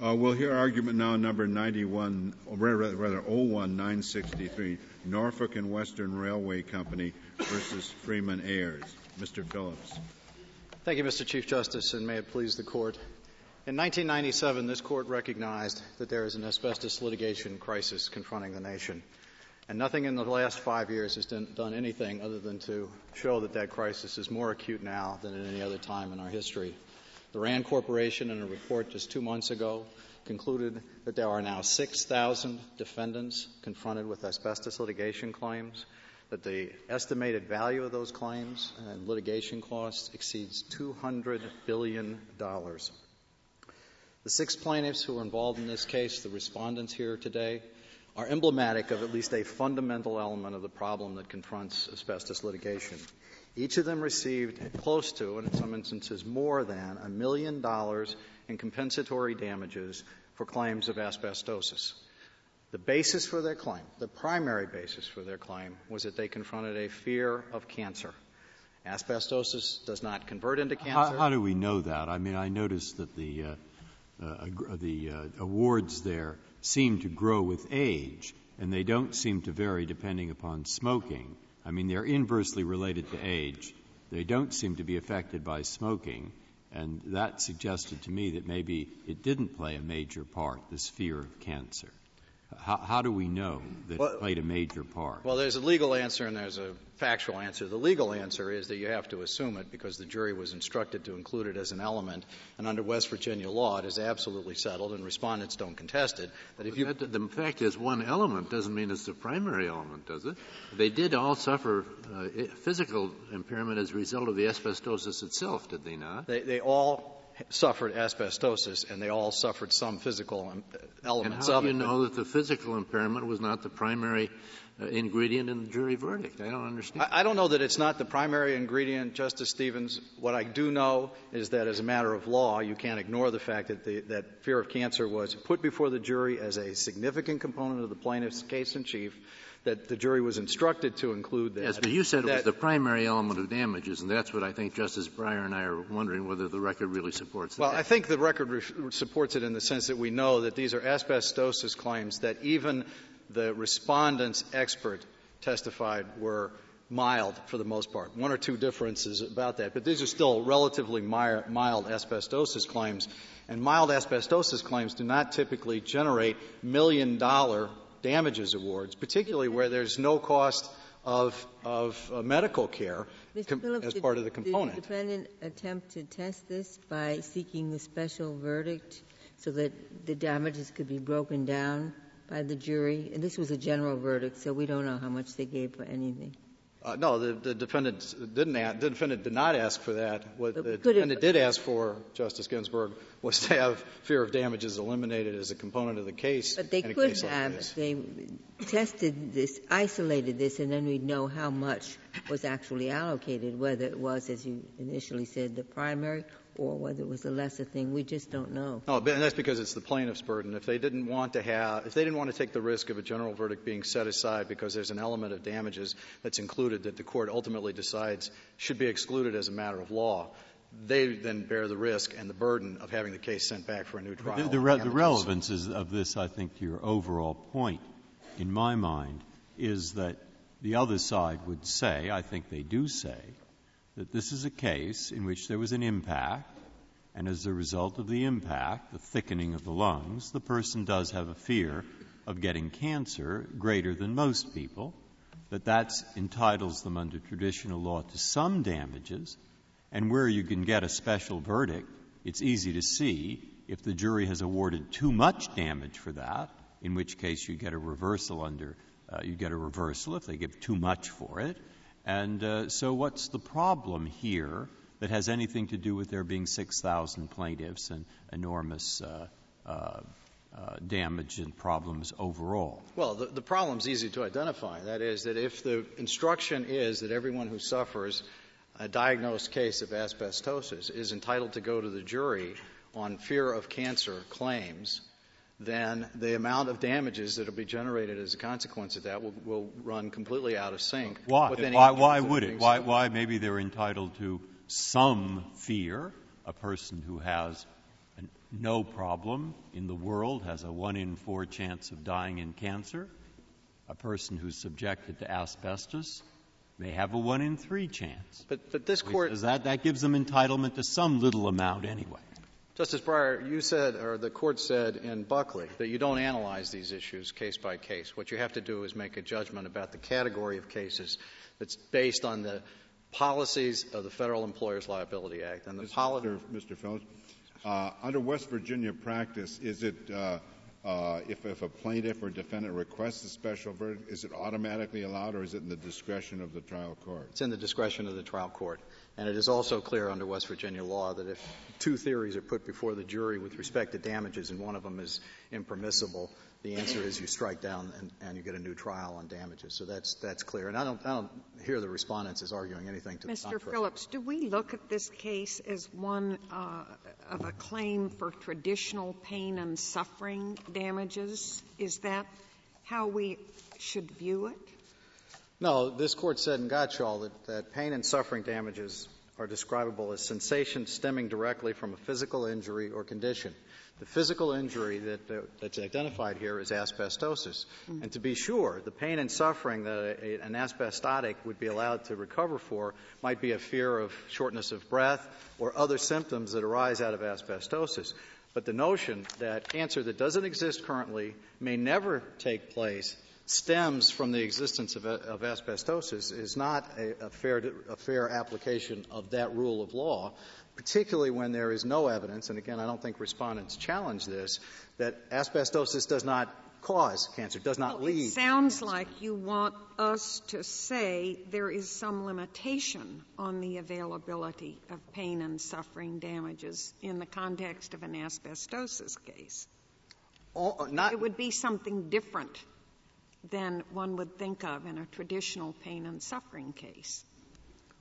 Uh, we'll hear argument now number 91, or rather, rather 01963, Norfolk and Western Railway Company versus Freeman Ayers. Mr. Phillips. Thank you, Mr. Chief Justice, and may it please the court. In 1997, this court recognized that there is an asbestos litigation crisis confronting the nation. And nothing in the last five years has done anything other than to show that that crisis is more acute now than at any other time in our history. The RAND Corporation, in a report just two months ago, concluded that there are now 6,000 defendants confronted with asbestos litigation claims, that the estimated value of those claims and litigation costs exceeds $200 billion. The six plaintiffs who are involved in this case, the respondents here today, are emblematic of at least a fundamental element of the problem that confronts asbestos litigation. Each of them received close to, and in some instances more than, a million dollars in compensatory damages for claims of asbestosis. The basis for their claim, the primary basis for their claim, was that they confronted a fear of cancer. Asbestosis does not convert into cancer. How, how do we know that? I mean, I noticed that the, uh, uh, the uh, awards there seem to grow with age, and they don't seem to vary depending upon smoking. I mean, they're inversely related to age. They don't seem to be affected by smoking. And that suggested to me that maybe it didn't play a major part, this fear of cancer. How, how do we know that well, it played a major part? Well, there's a legal answer and there's a factual answer. The legal answer is that you have to assume it because the jury was instructed to include it as an element. And under West Virginia law, it is absolutely settled, and respondents don't contest it. That if you that, the fact is, one element doesn't mean it's the primary element, does it? They did all suffer uh, physical impairment as a result of the asbestosis itself, did they not? They, they all suffered asbestosis, and they all suffered some physical elements and how do you know that the physical impairment was not the primary uh, ingredient in the jury verdict? I don't understand. I, I, don't know that it's not the primary ingredient, Justice Stevens. What I do know is that as a matter of law, you can't ignore the fact that, the, that fear of cancer was put before the jury as a significant component of the plaintiff's case in chief that the jury was instructed to include that. Yes, but you said it was the primary element of damages, and that's what I think Justice Breyer and I are wondering whether the record really supports that. Well, I think the record re- supports it in the sense that we know that these are asbestosis claims that even the respondent's expert testified were mild for the most part. One or two differences about that, but these are still relatively mild asbestosis claims. And mild asbestosis claims do not typically generate million dollar damages awards, particularly where there's no cost of, of uh, medical care com- Phillips, as part of the component. Did the defendant attempt to test this by seeking a special verdict so that the damages could be broken down by the jury? And this was a general verdict, so we don't know how much they gave for anything. Uh, no, the, the defendant didn't. Ask, the defendant did not ask for that. What but the defendant did ask for, Justice Ginsburg, was to have fear of damages eliminated as a component of the case. But they could have. They tested this, isolated this, and then we'd know how much was actually allocated, whether it was, as you initially said, the primary or whether it was a lesser thing. We just don't know. No, and that's because it's the plaintiff's burden. If they didn't want to have, if they didn't want to take the risk of a general verdict being set aside because there's an element of damages that's included that the court ultimately decides should be excluded as a matter of law, they then bear the risk and the burden of having the case sent back for a new trial. The, the, re- the relevance is, of this, I think, to your overall point, in my mind, is that the other side would say, I think they do say, that this is a case in which there was an impact, and as a result of the impact, the thickening of the lungs, the person does have a fear of getting cancer greater than most people, that that entitles them under traditional law to some damages, and where you can get a special verdict, it's easy to see if the jury has awarded too much damage for that, in which case you get a reversal under, uh, you get a reversal if they give too much for it, and uh, so what's the problem here that has anything to do with there being 6,000 plaintiffs and enormous uh, uh, damage and problems overall? Well, the, the problem's easy to identify. That is, that if the instruction is that everyone who suffers a diagnosed case of asbestosis is entitled to go to the jury on fear of cancer claims, then the amount of damages that will be generated as a consequence of that will, will run completely out of sync. Why? Why, why would it? Why, why maybe they're entitled to some fear, a person who has no problem in the world has a one in four chance of dying in cancer. A person who's subjected to asbestos may have a one in three chance. But, but this court, that, that gives them entitlement to some little amount anyway. Justice Breyer, you said, or the court said in Buckley, that you don't analyze these issues case by case. What you have to do is make a judgment about the category of cases that's based on the policies of the Federal Employers Liability Act. And the policy. Mr. Mr. Phillips, uh, under West Virginia practice, is it uh, uh, if, if a plaintiff or defendant requests a special verdict, is it automatically allowed, or is it in the discretion of the trial court? It's in the discretion of the trial court. And it is also clear under West Virginia law that if two theories are put before the jury with respect to damages and one of them is impermissible, the answer is you strike down and, and you get a new trial on damages. So that's, that's clear. And I don't, I don't hear the respondents as arguing anything to the contrary. Mr. Phillips, do we look at this case as one uh, of a claim for traditional pain and suffering damages? Is that how we should view it? No, this court said in Gottshall that, that pain and suffering damages are describable as sensations stemming directly from a physical injury or condition. The physical injury that, uh, that's identified here is asbestosis. Mm-hmm. And to be sure, the pain and suffering that a, a, an asbestotic would be allowed to recover for might be a fear of shortness of breath or other symptoms that arise out of asbestosis. But the notion that cancer that doesn't exist currently may never take place stems from the existence of, of asbestosis is not a, a, fair, a fair application of that rule of law, particularly when there is no evidence, and again, I don't think respondents challenge this, that asbestosis does not cause cancer, does not well, lead. It sounds like you want us to say there is some limitation on the availability of pain and suffering damages in the context of an asbestosis case. All, not, it would be something different than one would think of in a traditional pain and suffering case.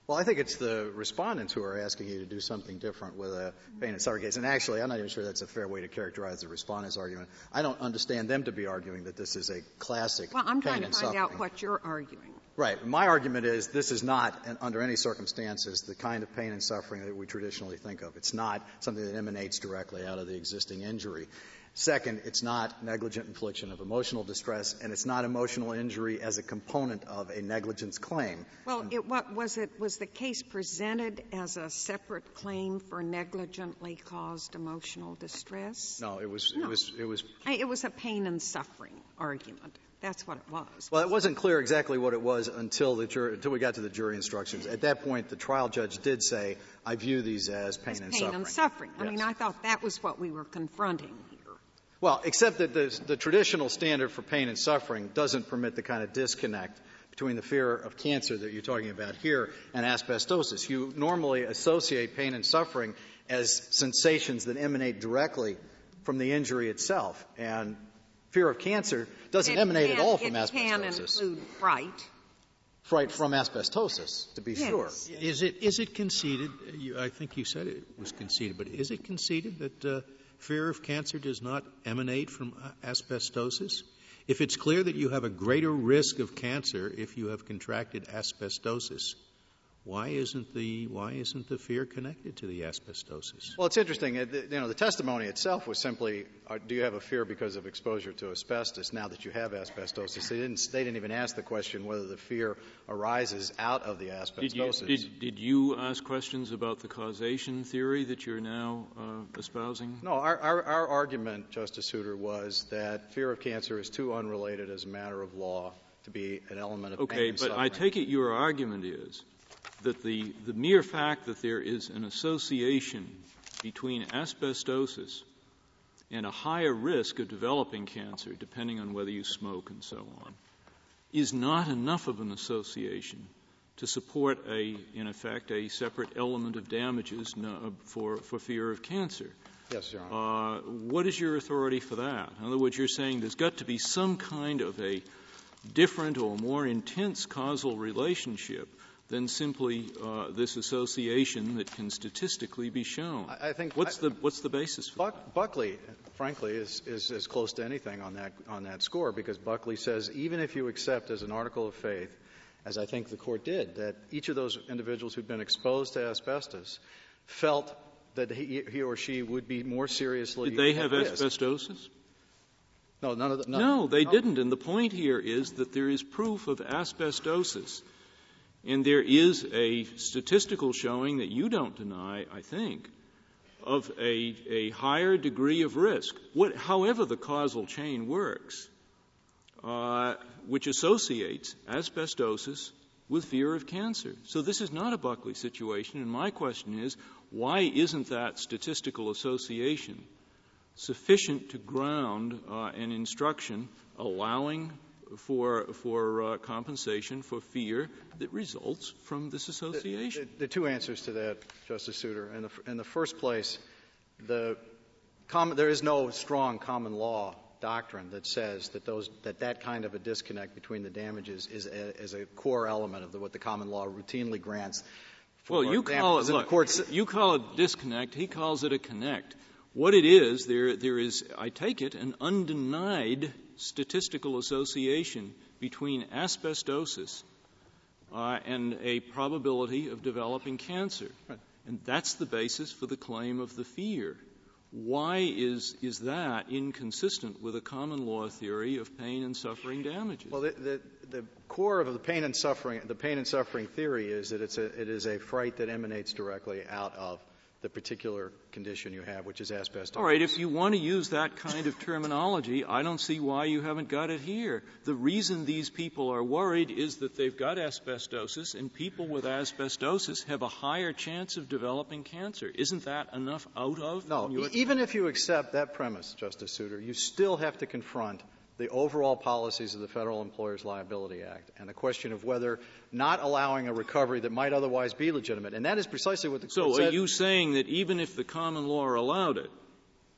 Well, I think it's the respondents who are asking you to do something different with a pain and suffering case. And actually, I'm not even sure that's a fair way to characterize the respondents' argument. I don't understand them to be arguing that this is a classic well, I'm trying to find suffering. out what you're arguing. Right. My argument is this is not, under any circumstances, the kind of pain and suffering that we traditionally think of. It's not something that emanates directly out of the existing injury. Second, it's not negligent infliction of emotional distress, and it's not emotional injury as a component of a negligence claim. Well, it, what, was it was the case presented as a separate claim for negligently caused emotional distress? No, it was. No. It was. It was. It was a pain and suffering argument. That's what it was. Well, it wasn't clear exactly what it was until the jury, until we got to the jury instructions. At that point, the trial judge did say, "I view these as pain as and pain suffering." and suffering. Yes. I mean, I thought that was what we were confronting. Well, except that the, the traditional standard for pain and suffering doesn't permit the kind of disconnect between the fear of cancer that you're talking about here and asbestosis. You normally associate pain and suffering as sensations that emanate directly from the injury itself. And fear of cancer doesn't it emanate can, at all from it asbestosis. can include fright. Fright from asbestosis, to be yes. sure. Is it is it conceded? You, I think you said it was conceded, but is it conceded that uh, fear of cancer does not emanate from asbestosis? If it's clear that you have a greater risk of cancer if you have contracted asbestosis, why isn't the why isn't the fear connected to the asbestosis? Well, it's interesting. You know, the testimony itself was simply, uh, "Do you have a fear because of exposure to asbestos?" Now that you have asbestosis, they didn't they didn't even ask the question whether the fear arises out of the asbestosis. Did you, did, did you ask questions about the causation theory that you're now uh, espousing? No, our, our, our argument, Justice Souter, was that fear of cancer is too unrelated as a matter of law to be an element of okay, pain and but. I take it your argument is that the, the mere fact that there is an association between asbestosis and a higher risk of developing cancer, depending on whether you smoke and so on, is not enough of an association to support a, in effect, a separate element of damages for, for fear of cancer. Yes, Your Honor. Uh, what is your authority for that? In other words, you're saying there's got to be some kind of a different or more intense causal relationship than simply uh, this association that can statistically be shown. I, I think what's I, the what's the basis for Buck, that? Buckley, frankly, is, is as close to anything on that on that score because Buckley says even if you accept as an article of faith, as I think the court did, that each of those individuals who'd been exposed to asbestos felt that he, he or she would be more seriously. Did they have risk. asbestosis? No, none of the. none- No, they didn't. And the point here is that there is proof of asbestosis. And there is a statistical showing that you don't deny, I think, of a, a higher degree of risk, what, however the causal chain works, uh, which associates asbestosis with fear of cancer. So this is not a Buckley situation, and my question is, why isn't that statistical association sufficient to ground uh, an instruction allowing for, for uh, compensation for fear that results from this association? The, the two answers to that, Justice Souter. In the, in the first place, the common, there is no strong common law doctrine that says that those that that kind of a disconnect between the damages is a, is a core element of the, what the common law routinely grants. For Well, you call it, damages. The look, you call it disconnect, he calls it a connect. What it is, there, there is, I take it, an undenied statistical association between asbestosis uh, and a probability of developing cancer. And that's the basis for the claim of the fear. Why is, is that inconsistent with a common law theory of pain and suffering damages? Well, the, the, the core of the pain and suffering, the pain and suffering theory is that it's a, it is a fright that emanates directly out of the particular condition you have, which is asbestos. All right, if you want to use that kind of terminology, I don't see why you haven't got it here. The reason these people are worried is that they've got asbestosis, and people with asbestosis have a higher chance of developing cancer. Isn't that enough out of? No, even if you accept that premise, Justice Souter, you still have to confront the overall policies of the Federal Employers Liability Act and the question of whether not allowing a recovery that might otherwise be legitimate. And that is precisely what the Court said. So are you saying that even if the common law allowed it,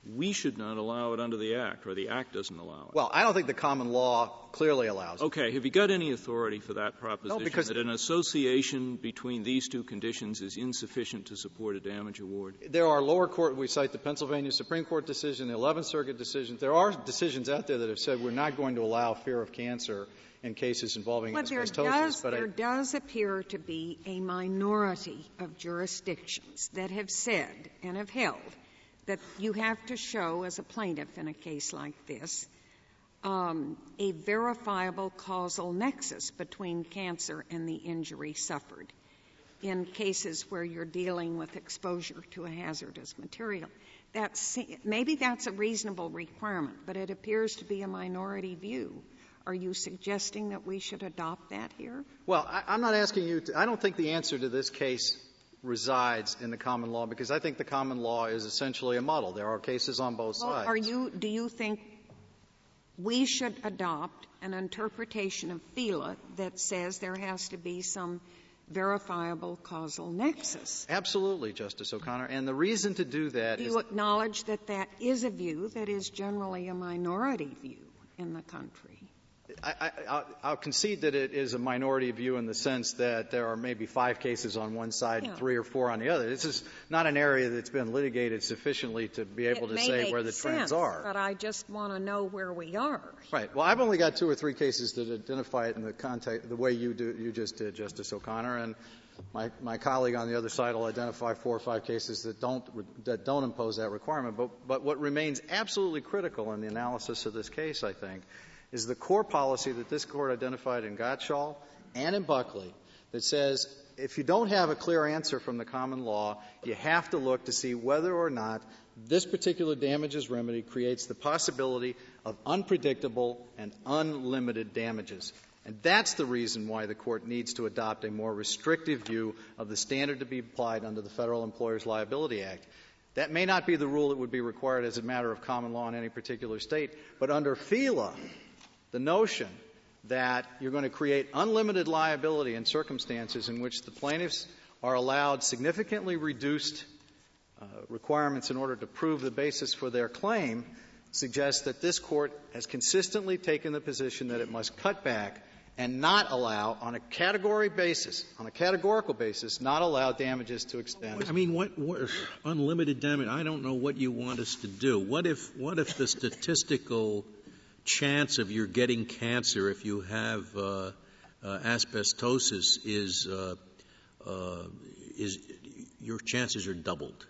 we should not allow it under the Act, or the Act doesn't allow it? well, I don't think the common law clearly allows it. Okay, have you got any authority for that proposition? No, because- that an association between these two conditions is insufficient to support a damage award? There are lower court, we cite the Pennsylvania Supreme Court decision, the 11th Circuit decision. There are decisions out there that have said we're not going to allow fear of cancer in cases involving But there does, but I- there does appear to be a minority of jurisdictions that have said and have held that you have to show as a plaintiff in a case like this um, a verifiable causal nexus between cancer and the injury suffered in cases where you're dealing with exposure to a hazardous material. That's, maybe that's a reasonable requirement, but it appears to be a minority view. Are you suggesting that we should adopt that here? Well, I, I'm not asking you to, I don't think the answer to this case resides in the common law because I think the common law is essentially a model. There are cases on both Well, sides. are you, do you think we should adopt an interpretation of FELA that says there has to be some verifiable causal nexus? Absolutely, Justice O'Connor. And the reason to do that Do is you acknowledge that that is a view that is generally a minority view in the country? I, I, I'll, concede that it is a minority view in the sense that there are maybe five cases on one side and three or four on the other. This is not an area that's been litigated sufficiently to be able to say where the trends are. But I just want to know where we are. Right. Well, I've only got two or three cases that identify it in the context, the way you do, you just did, Justice O'Connor, and my, my colleague on the other side will identify four or five cases that don't, that don't impose that requirement. But, but what remains absolutely critical in the analysis of this case, I think, is the core policy that this court identified in Gottshall and in Buckley that says if you don't have a clear answer from the common law, you have to look to see whether or not this particular damages remedy creates the possibility of unpredictable and unlimited damages. And that's the reason why the court needs to adopt a more restrictive view of the standard to be applied under the Federal Employers Liability Act. That may not be the rule that would be required as a matter of common law in any particular state, but under FELA, the notion that you're going to create unlimited liability in circumstances in which the plaintiffs are allowed significantly reduced uh, requirements in order to prove the basis for their claim suggests that this court has consistently taken the position that it must cut back and not allow, on a category basis, on a categorical basis, not allow damages to extend. I mean, what, what unlimited damage? I don't know what you want us to do. What if what if the statistical chance of your getting cancer if you have uh, uh, asbestosis is uh, uh, is your chances are doubled?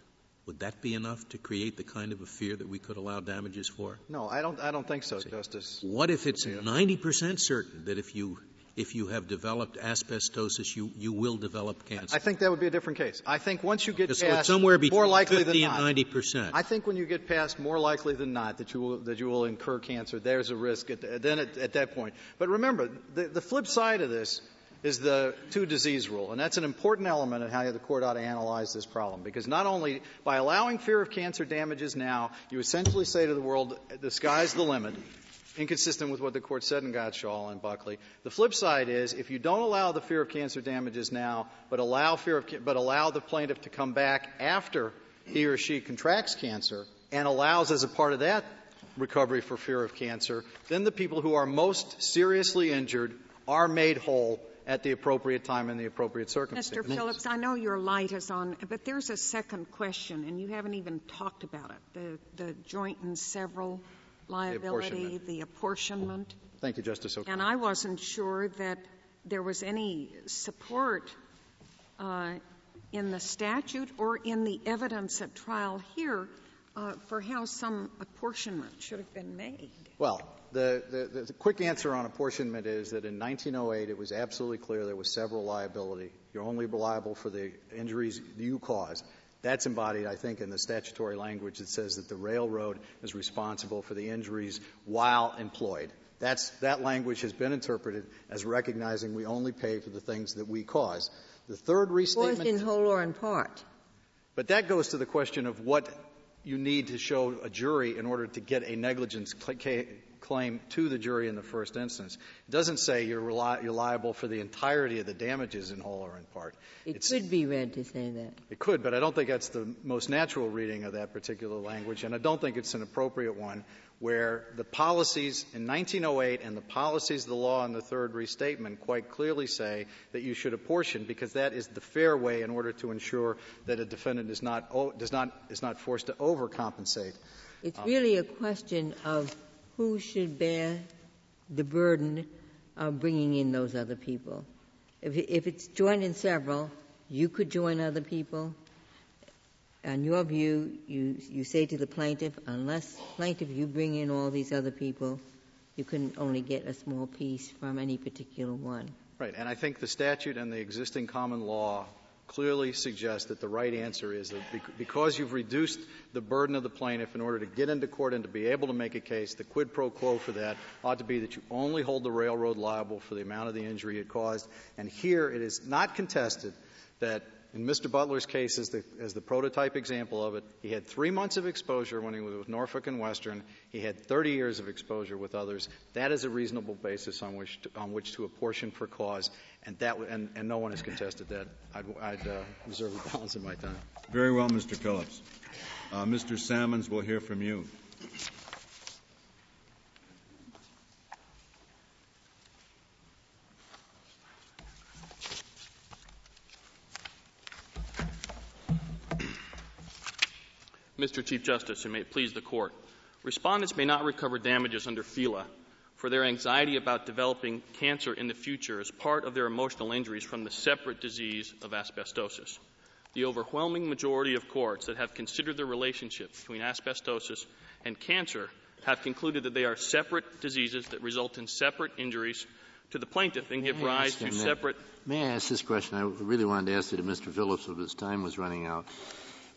Would that be enough to create the kind of a fear that we could allow damages for? No, I don't, I don't think so, Justice. What if it's 90% certain that if you if you have developed asbestosis, you, you will develop cancer. I think that would be a different case. I think once you get so past somewhere between more likely 50 than not, 90 percent. I think when you get past more likely than not that you will, that you will incur cancer, there's a risk at, then at, at that point. But remember, the, the flip side of this is the two disease rule. And that's an important element in how the court ought to analyze this problem. Because not only by allowing fear of cancer damages now, you essentially say to the world, the sky's the limit inconsistent with what the court said in Gottshall and Buckley. The flip side is if you don't allow the fear of cancer damages now, but allow fear of, but allow the plaintiff to come back after he or she contracts cancer and allows as a part of that recovery for fear of cancer, then the people who are most seriously injured are made whole at the appropriate time and the appropriate circumstances. Mr. Phillips, I know your light is on, but there's a second question, and you haven't even talked about it. The, the joint and several liability, the apportionment. Thank you, Justice O'Connor. And I wasn't sure that there was any support uh, in the statute or in the evidence at trial here uh, for how some apportionment should have been made. Well, the, the, the, quick answer on apportionment is that in 1908 it was absolutely clear there was several liability. You're only liable for the injuries you caused. That's embodied, I think, in the statutory language that says that the railroad is responsible for the injuries while employed. That's, that language has been interpreted as recognizing we only pay for the things that we cause. The third restatement. in whole or in part. But that goes to the question of what you need to show a jury in order to get a negligence claim to the jury in the first instance. It doesn't say you're, reli- you're liable for the entirety of the damages in whole or in part. It it's, could be read to say that. It could, but I don't think that's the most natural reading of that particular language, and I don't think it's an appropriate one where the policies in 1908 and the policies of the law in the third restatement quite clearly say that you should apportion because that is the fair way in order to ensure that a defendant is not, does not, is not forced to overcompensate. It's um, really a question of who should bear the burden of bringing in those other people? If, if it's joined in several, you could join other people. On your view, you, you say to the plaintiff, unless plaintiff you bring in all these other people, you can only get a small piece from any particular one. Right, and I think the statute and the existing common law clearly suggests that the right answer is that because you've reduced the burden of the plaintiff in order to get into court and to be able to make a case, the quid pro quo for that ought to be that you only hold the railroad liable for the amount of the injury it caused. And here it is not contested that in Mr. Butler's case, as the, as the prototype example of it, he had three months of exposure when he was with Norfolk and Western. He had 30 years of exposure with others. That is a reasonable basis on which to, on which to apportion for cause, and that and, and no one has contested that. I'd, I'd uh, reserve the balance of my time. Very well, Mr. Phillips. Uh, Mr. Sammons, we'll hear from you. Mr. Chief Justice, and may it please the Court. Respondents may not recover damages under FELA for their anxiety about developing cancer in the future as part of their emotional injuries from the separate disease of asbestosis. The overwhelming majority of courts that have considered the relationship between asbestosis and cancer have concluded that they are separate diseases that result in separate injuries to the plaintiff and give rise to separate. May I ask this question? I really wanted to ask it to Mr. Phillips, but his time was running out.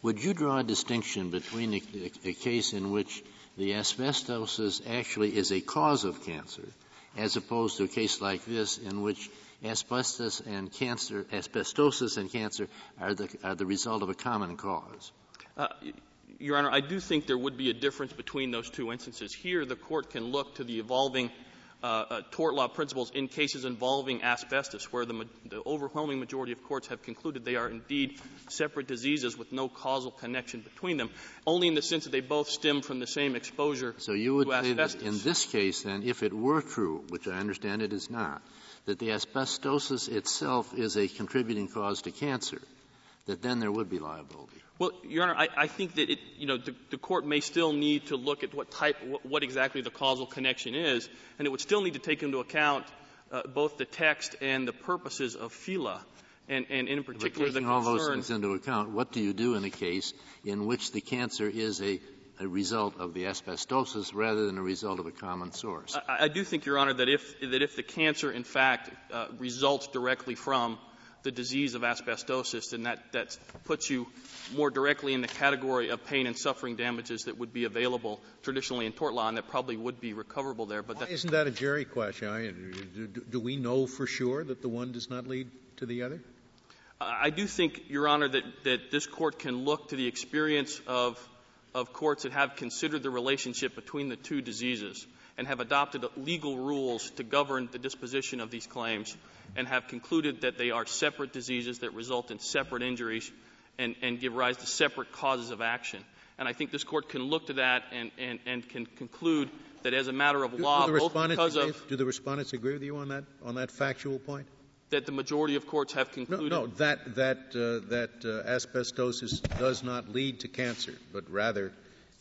Would you draw a distinction between a, a, case in which the asbestosis actually is a cause of cancer, as opposed to a case like this in which asbestos and cancer, asbestosis and cancer are the, are the result of a common cause? Uh, Your Honor, I do think there would be a difference between those two instances. Here, the court can look to the evolving uh, uh, tort law principles in cases involving asbestos, where the, ma- the, overwhelming majority of courts have concluded they are indeed separate diseases with no causal connection between them, only in the sense that they both stem from the same exposure so you would to say asbestos. that in this case, then, if it were true, which I understand it is not, that the asbestosis itself is a contributing cause to cancer, that then there would be liability. Well, Your Honor, I, I think that it, you know, the, the, court may still need to look at what type, what, what, exactly the causal connection is, and it would still need to take into account uh, both the text and the purposes of FELA, And, and in But particular, the taking all those things into account, what do you do in a case in which the cancer is a, a result of the asbestosis rather than a result of a common source? I, I do think, Your Honor, that if that if the cancer, in fact, uh, results directly from the disease of asbestosis, and that that puts you more directly in the category of pain and suffering damages that would be available traditionally in tort law, and that probably would be recoverable there. But that, isn't that a jury question? I mean, do- do we know for sure that the one does not lead to the other? I do think, Your Honor, that, that this court can look to the experience of, of courts that have considered the relationship between the two diseases and have adopted legal rules to govern the disposition of these claims and have concluded that they are separate diseases that result in separate injuries and, and give rise to separate causes of action. And I think this court can look to that and, and, and can conclude that as a matter of Do- law, do both because agree, of do the respondents agree with you on that on that factual point? that the majority of courts have No, concluded no, that that uh, that uh, asbestosis does not lead to cancer, but rather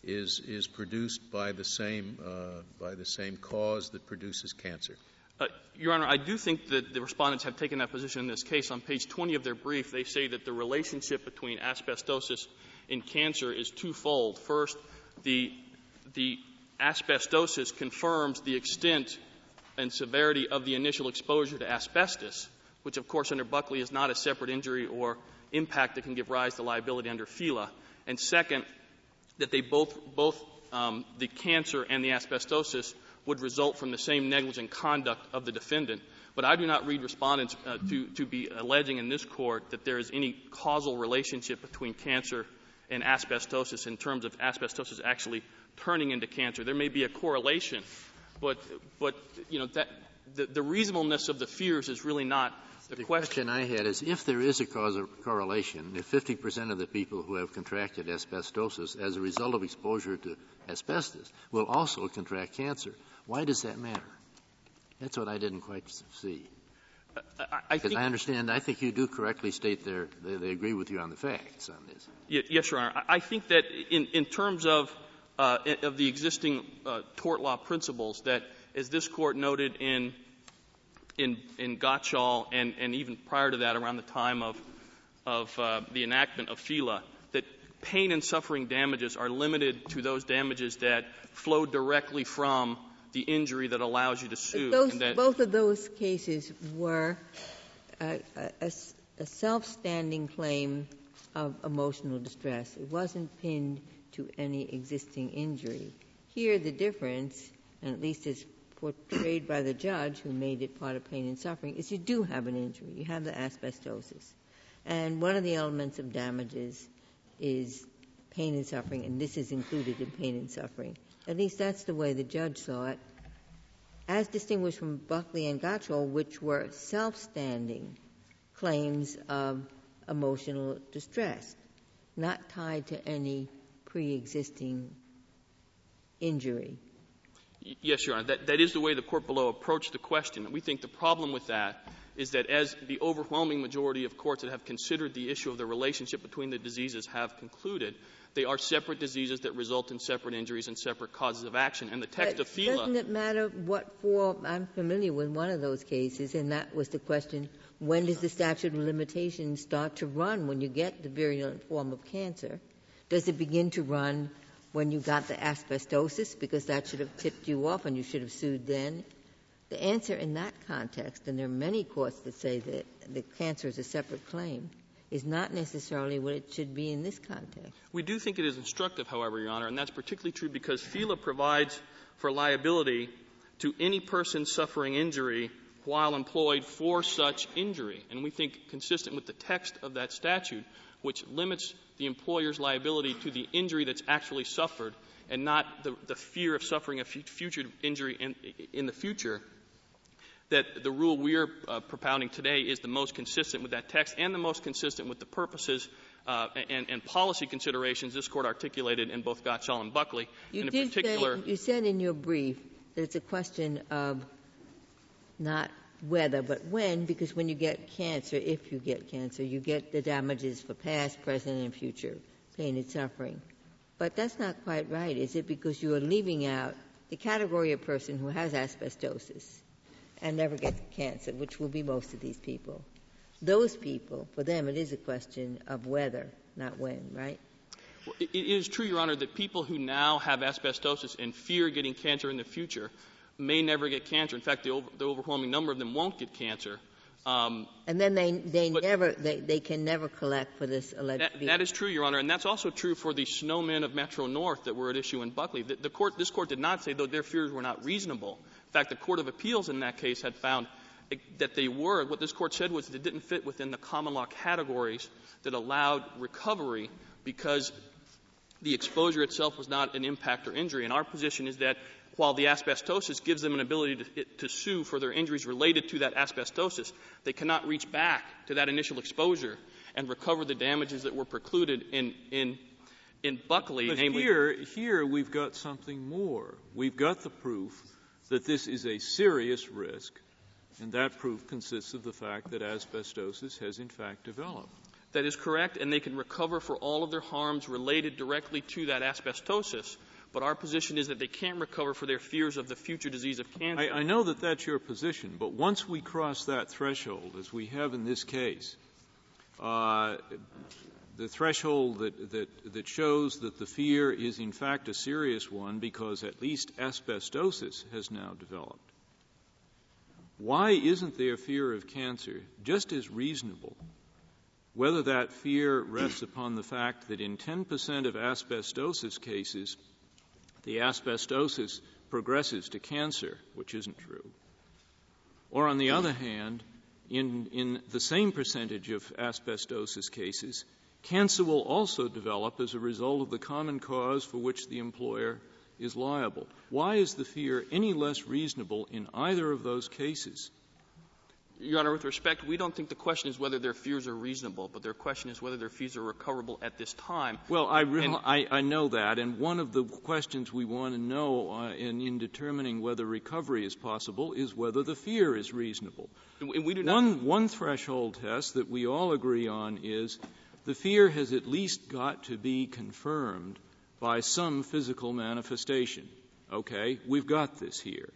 is produced by the same uh, by the same cause that produces cancer. Uh, Your Honor, I do think that the respondents have taken that position in this case. On page 20 of their brief, they say that the relationship between asbestosis and cancer is twofold. First, the, the asbestosis confirms the extent and severity of the initial exposure to asbestos, which, of course, under Buckley is not a separate injury or impact that can give rise to liability under FELA. And second, that they both, both um, the cancer and the asbestosis would result from the same negligent conduct of the defendant. But I do not read respondents uh, to, to be alleging in this court that there is any causal relationship between cancer and asbestosis in terms of asbestosis actually turning into cancer. There may be a correlation, but, but you know, that, the, the reasonableness of the fears is really not the, question. I had is if there is a correlation, if 50% of the people who have contracted asbestosis as a result of exposure to asbestos will also contract cancer, why does that matter? That's what I didn't quite see. I, I Because think, I understand, I think you do correctly state their, they, they agree with you on the facts on this. Ye- Yes, Your Honor. I I think that in, in terms of, uh, of the existing uh, tort law principles, that as this court noted in, in, in Gottshall and, and even prior to that, around the time of, of uh, the enactment of FELA, that pain and suffering damages are limited to those damages that flow directly from the injury that allows you to sue. Those, and that, both of those cases were a self-standing claim of emotional distress. It wasn't pinned to any existing injury. Here, the difference, and at least as portrayed by the judge who made it part of pain and suffering, is you do have an injury. You have the asbestosis. And one of the elements of damages is pain and suffering, and this is included in pain and suffering. At least that's the way the judge saw it as distinguished from Buckley and Gottshall, which were self-standing claims of emotional distress, not tied to any pre-existing injury. Yes, Your Honor. That, that is the way the court below approached the question. We think the problem with that is that as the overwhelming majority of courts that have considered the issue of the relationship between the diseases have concluded, they are separate diseases that result in separate injuries and separate causes of action. And the text But of FELA Doesn't it matter what form? I'm familiar with one of those cases, and that was the question, when does the statute of limitations start to run when you get the virulent form of cancer? Does it begin to run when you got the asbestosis, because that should have tipped you off and you should have sued then? The answer in that context, and there are many courts that say that the cancer is a separate claim, is not necessarily what it should be in this context. We do think it is instructive, however, Your Honor, and that's particularly true because FELA provides for liability to any person suffering injury while employed for such injury. And we think consistent with the text of that statute, which limits the employer's liability to the injury that's actually suffered and not the, the fear of suffering a future injury in, in the future, that the rule we are uh, propounding today is the most consistent with that text and the most consistent with the purposes uh, and, and policy considerations this court articulated in both Gottshall and Buckley. You and in did particular, say, you said in your brief that it's a question of not whether, but when, because when you get cancer, if you get cancer, you get the damages for past, present, and future pain and suffering. But that's not quite right, is it? Because you are leaving out the category of person who has asbestosis and never gets cancer, which will be most of these people. those people, for them, it is a question of whether, not when, right? It is true, Your Honor, that people who now have asbestosis and fear getting cancer in the future may never get cancer. In fact, the, over, the overwhelming number of them won't get cancer. Um, and then they they never they, they can never collect for this alleged. That, that is true, Your Honor, and that's also true for the snowmen of Metro North that were at issue in Buckley. The, the court, this court, did not say though their fears were not reasonable. In fact, the Court of Appeals in that case had found that they were. What this court said was that it didn't fit within the common law categories that allowed recovery because the exposure itself was not an impact or injury. And our position is that while the asbestosis gives them an ability to, to, sue for their injuries related to that asbestosis, they cannot reach back to that initial exposure and recover the damages that were precluded in, in, in Buckley. But here, here we've got something more. We've got the proof that this is a serious risk, and that proof consists of the fact that asbestosis has in fact developed. That is correct, and they can recover for all of their harms related directly to that asbestosis. But our position is that they can't recover for their fears of the future disease of cancer. I, I know that that's your position, but once we cross that threshold, as we have in this case, uh, the threshold that, that, that shows that the fear is in fact a serious one because at least asbestosis has now developed. Why isn't their fear of cancer just as reasonable whether that fear rests upon the fact that in 10% of asbestosis cases, the asbestosis progresses to cancer, which isn't true. Or on the hmm. other hand, in, in the same percentage of asbestosis cases, cancer will also develop as a result of the common cause for which the employer is liable. Why is the fear any less reasonable in either of those cases? Your Honor, with respect, we don't think the question is whether their fears are reasonable, but their question is whether their fears are recoverable at this time. Well, I, I, I, know that, and one of the questions we want to know uh, in, in, determining whether recovery is possible is whether the fear is reasonable. We do not one, one threshold test that we all agree on is the fear has at least got to be confirmed by some physical manifestation. Okay, we've got this here.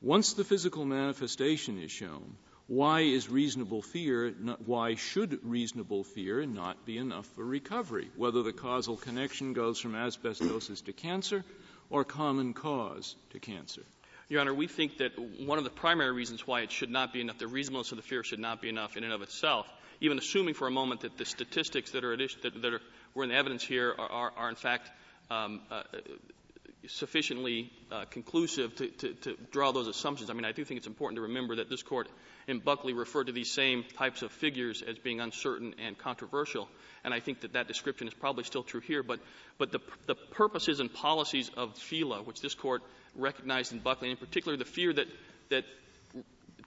Once the physical manifestation is shown, why is reasonable fear, not, why should reasonable fear not be enough for recovery, whether the causal connection goes from asbestosis to cancer or common cause to cancer? Your Honor, we think that one of the primary reasons why it should not be enough, the reasonableness of the fear should not be enough in and of itself, even assuming for a moment that the statistics that are, that, that are were in evidence here are, are, are in fact um, uh, sufficiently uh, conclusive to, to, to, draw those assumptions. I mean, I do think it's important to remember that this court in Buckley referred to these same types of figures as being uncertain and controversial, and I think that that description is probably still true here. But, but the, the purposes and policies of FELA, which this court recognized in Buckley, and in particular the fear that, that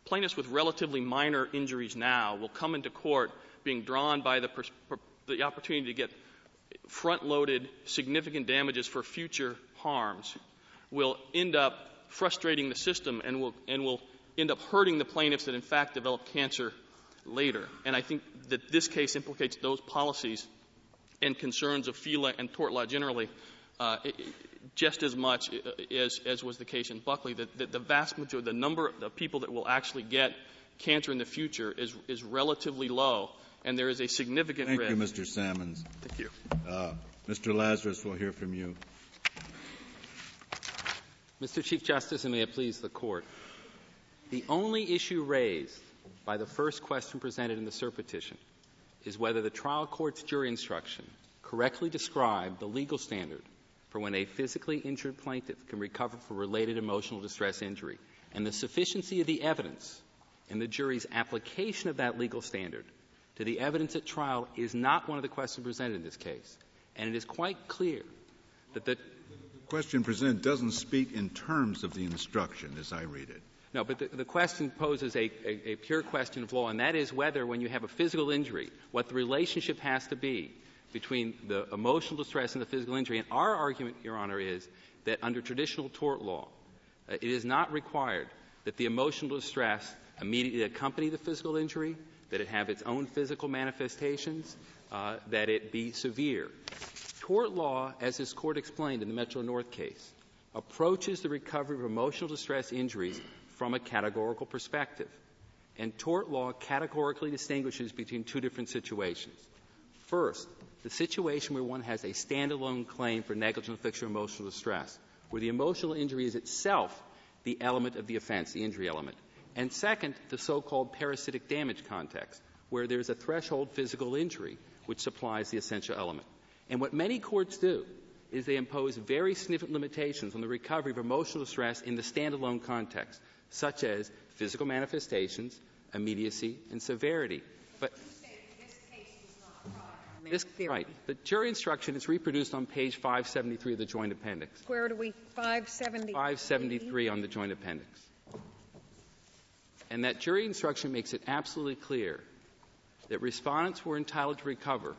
plaintiffs with relatively minor injuries now will come into court being drawn by the, pers- the opportunity to get front-loaded significant damages for future harms will end up frustrating the system and will, and will end up hurting the plaintiffs that in fact develop cancer later. And I think that this case implicates those policies and concerns of FELA and tort law generally uh, just as much uh, as, as was the case in Buckley, that, that the vast majority, the number of the people that will actually get cancer in the future is, is relatively low, and there is a significant Thank risk. you, Mr. Sammons. Thank you. Uh, Mr. Lazarus, we'll hear from you. Mr. Chief Justice, and may it please the Court, the only issue raised by the first question presented in the cert petition is whether the trial court's jury instruction correctly described the legal standard for when a physically injured plaintiff can recover for related emotional distress injury and the sufficiency of the evidence in the jury's application of that legal standard to the evidence at trial is not one of the questions presented in this case. And it is quite clear that the question presented doesn't speak in terms of the instruction as I read it. No, but the, the question poses a, a, a, pure question of law, and that is whether, when you have a physical injury, what the relationship has to be between the emotional distress and the physical injury. And our argument, Your Honor, is that under traditional tort law, uh, it is not required that the emotional distress immediately accompany the physical injury, that it have its own physical manifestations, uh, that it be severe. Tort law, as this court explained in the Metro North case, approaches the recovery of emotional distress injuries from a categorical perspective. And tort law categorically distinguishes between two different situations. First, the situation where one has a standalone claim for negligent infliction of emotional distress, where the emotional injury is itself the element of the offense, the injury element. And second, the so-called parasitic damage context, where there's a threshold physical injury which supplies the essential element. And what many courts do is they impose very significant limitations on the recovery of emotional distress in the standalone context, such as physical manifestations, immediacy, and severity. But this, right. The jury instruction is reproduced on page 573 of the Joint Appendix. Where do we, 570? 573 on the Joint Appendix. And that jury instruction makes it absolutely clear that respondents were entitled to recover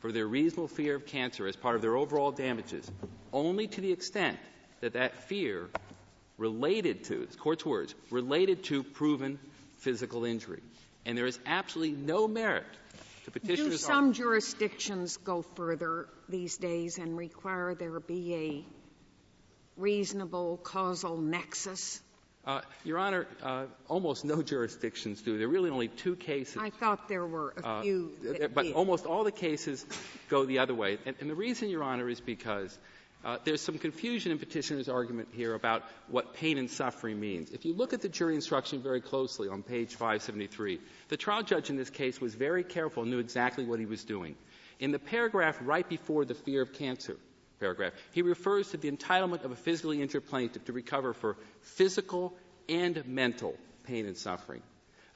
for their reasonable fear of cancer as part of their overall damages only to the extent that that fear related to, the court's words, related to proven physical injury. And there is absolutely no merit to petitioner's Do some jurisdictions go further these days and require there be a reasonable causal nexus? Uh, Your Honor, uh, almost no jurisdictions do. There are really only two cases. I thought there were a Uh, few. but did. almost all the cases go the other way. And, and the reason, Your Honor, is because uh, there's some confusion in petitioner's argument here about what pain and suffering means. If you look at the jury instruction very closely on page 573, the trial judge in this case was very careful and knew exactly what he was doing. In the paragraph right before the fear of cancer paragraph, he refers to the entitlement of a physically injured plaintiff to recover for physical and mental pain and suffering.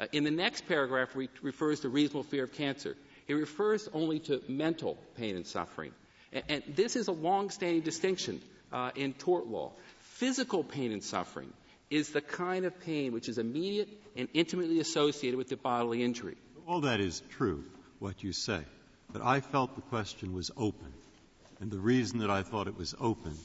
Uh, in the next paragraph, he refers to reasonable fear of cancer. He refers only to mental pain and suffering. And, and this is a long-standing distinction uh, in tort law. Physical pain and suffering is the kind of pain which is immediate and intimately associated with the bodily injury. All that is true, what you say. But I felt the question was open. And the reason that I thought it was open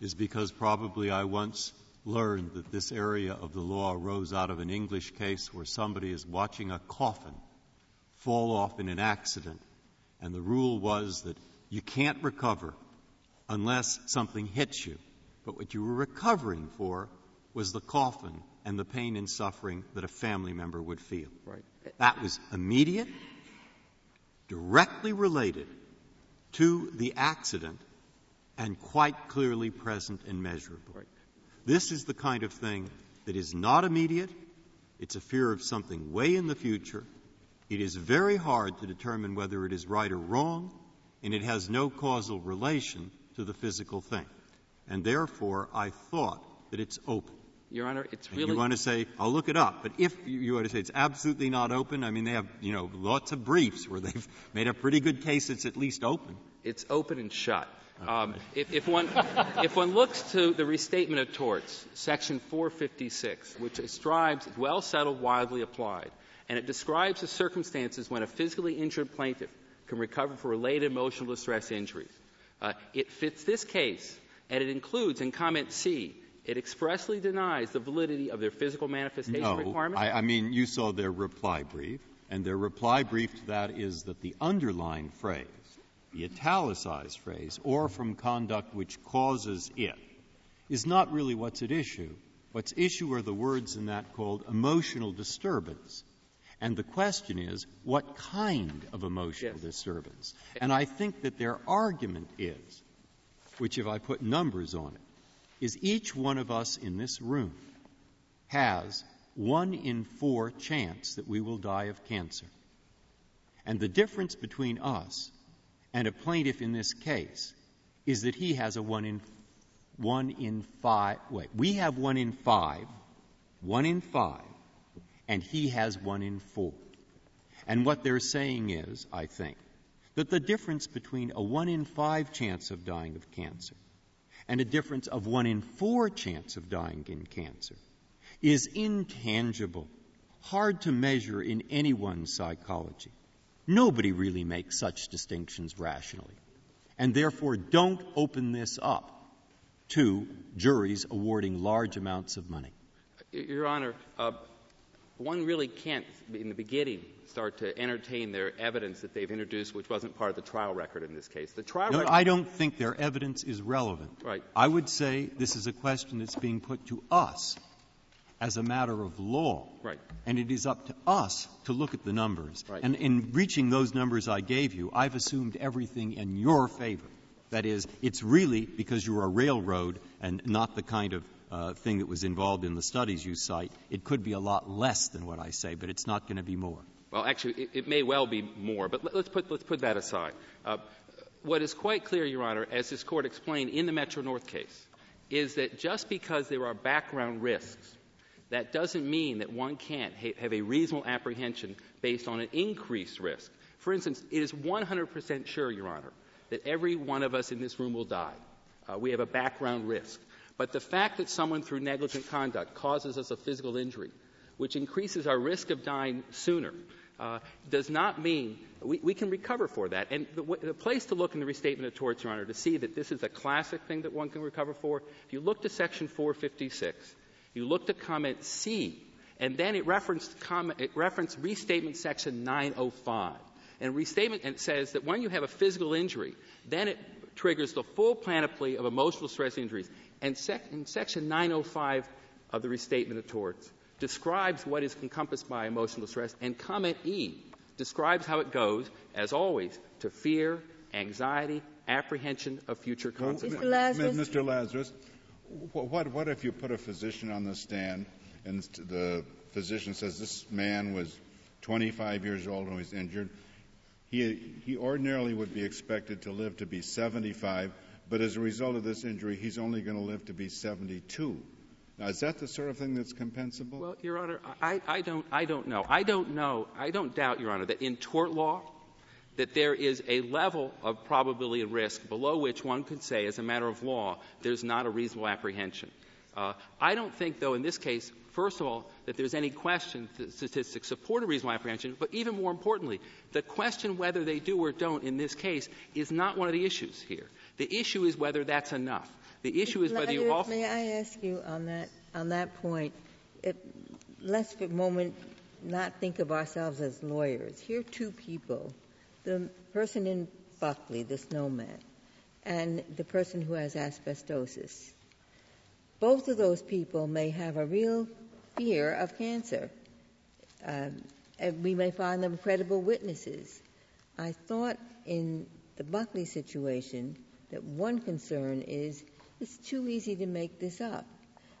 is because probably I once learned that this area of the law arose out of an English case where somebody is watching a coffin fall off in an accident. And the rule was that you can't recover unless something hits you. But what you were recovering for was the coffin and the pain and suffering that a family member would feel. Right. That was immediate, directly related to the accident, and quite clearly present and measurable. Right. This is the kind of thing that is not immediate. It's a fear of something way in the future. It is very hard to determine whether it is right or wrong, and it has no causal relation to the physical thing. And therefore, I thought that it's open. Your Honor, it's really you want to say, I'll look it up. But if you, want to say it's absolutely not open, I mean, they have, you know, lots of briefs where they've made a pretty good case it's at least open. It's open and shut. Um, if, if, one, if one looks to the restatement of torts, section 456, which describes well settled, widely applied, and it describes the circumstances when a physically injured plaintiff can recover for related emotional distress injuries. Uh, it fits this case, and it includes in comment C, it expressly denies the validity of their physical manifestation No, requirement. I, I mean, you saw their reply brief, and their reply brief to that is that the underlined phrase, the italicized phrase, or from conduct which causes it, is not really what's at issue. What's issue are the words in that called emotional disturbance. And the question is, what kind of emotional Yes. disturbance? And I think that their argument is, which if I put numbers on it, is each one of us in this room has one in four chance that we will die of cancer. And the difference between us and a plaintiff in this case is that he has a one in one in five wait, we have one in five, one in five, and he has one in four. And what they're saying is, I think, that the difference between a one in five chance of dying of cancer and a difference of one in four chance of dying in cancer is intangible, hard to measure in anyone's psychology. Nobody really makes such distinctions rationally. And therefore, don't open this up to juries awarding large amounts of money. Your Honor, uh, one really can't, in the beginning, start to entertain their evidence that they've introduced, which wasn't part of the trial record in this case. The trial No, record. I don't think their evidence is relevant. Right. I would say this is a question that's being put to us. as a matter of law. Right. And it is up to us to look at the numbers. Right. And in reaching those numbers I gave you, I've assumed everything in your favor. That is, it's really because you're a railroad and not the kind of thing that was involved in the studies you cite. It could be a lot less than what I say, but it's not going to be more. Well, actually, it, it, may well be more, but let, us put, let's put that aside. Uh, what is quite clear, Your Honor, as this Court explained in the Metro North case, is that just because there are background risks, that doesn't mean that one can't ha- have a reasonable apprehension based on an increased risk. For instance, it is 100% sure, Your Honor, that every one of us in this room will die. Uh, we have a background risk. But the fact that someone through negligent conduct causes us a physical injury, which increases our risk of dying sooner, uh, does not mean we, we, can recover for that. And the, the, place to look in the restatement of torts, Your Honor, to see that this is a classic thing that one can recover for, if you look to section 456, you look to comment C, and then it referenced, comment, it referenced restatement section 905. And restatement and says that when you have a physical injury, then it triggers the full panoply of emotional stress injuries. And sec- in section 905 of the restatement of torts describes what is encompassed by emotional stress, and comment E describes how it goes, as always, to fear, anxiety, apprehension of future consequences. Mr. Lazarus? Mr. Lazarus, what, what if you put a physician on the stand and the physician says this man was 25 years old and was injured? He, he ordinarily would be expected to live to be 75, but as a result of this injury, he's only going to live to be 72. Now, is that the sort of thing that's compensable? Well, Your Honor, I, I, don't, I don't know. I don't know. I don't doubt, Your Honor, that in tort law, that there is a level of probability and risk below which one could say, as a matter of law, there's not a reasonable apprehension. Uh, I don't think, though, in this case, first of all, that there's any question that statistics support a reasonable apprehension, but even more importantly, the question whether they do or don't in this case is not one of the issues here. The issue is whether that's enough. The issue is whether you offer. May I ask you on that on that point? It, let's for a moment not think of ourselves as lawyers. Here, are two people: the person in Buckley, the snowman, and the person who has asbestosis. Both of those people may have a real fear of cancer. Um, and we may find them credible witnesses. I thought in the Buckley situation that one concern is it's too easy to make this up.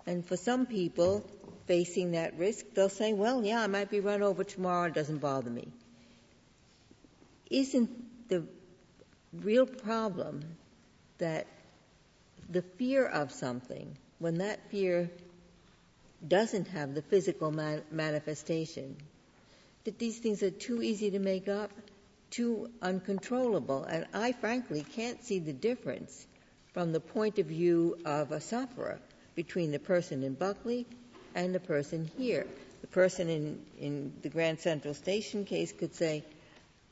And for some people facing that risk, they'll say, well, yeah, I might be run over tomorrow. It doesn't bother me. Isn't the real problem that the fear of something, when that fear doesn't have the physical man- manifestation, that these things are too easy to make up, too uncontrollable. And I frankly can't see the difference from the point of view of a sufferer between the person in Buckley and the person here. The person in, in the Grand Central Station case could say,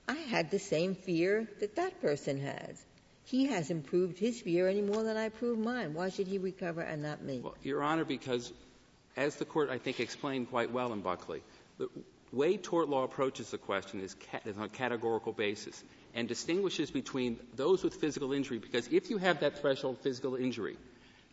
I had the same fear that that person has. He hasn't proved his fear any more than I proved mine. Why should he recover and not me? Well, Your Honor, because as the Court, I think, explained quite well in Buckley, the way tort law approaches the question is, is on a categorical basis and distinguishes between those with physical injury, because if you have that threshold physical injury,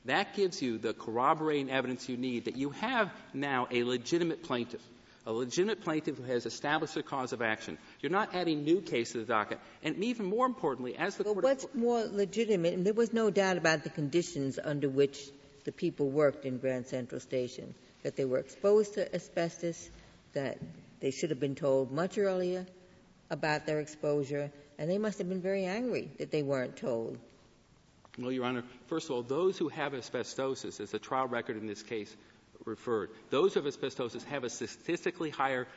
that gives you the corroborating evidence you need that you have now a legitimate plaintiff, a legitimate plaintiff who has established a cause of action. You're not adding new cases to the docket. And even more importantly, as the but court. What's more legitimate, and there was no doubt about the conditions under which the people worked in Grand Central Station, that they were exposed to asbestos, that they should have been told much earlier about their exposure, and they must have been very angry that they weren't told. Well, Your Honor, first of all, those who have asbestosis, as the trial record in this case referred, those who have asbestosis have a statistically higher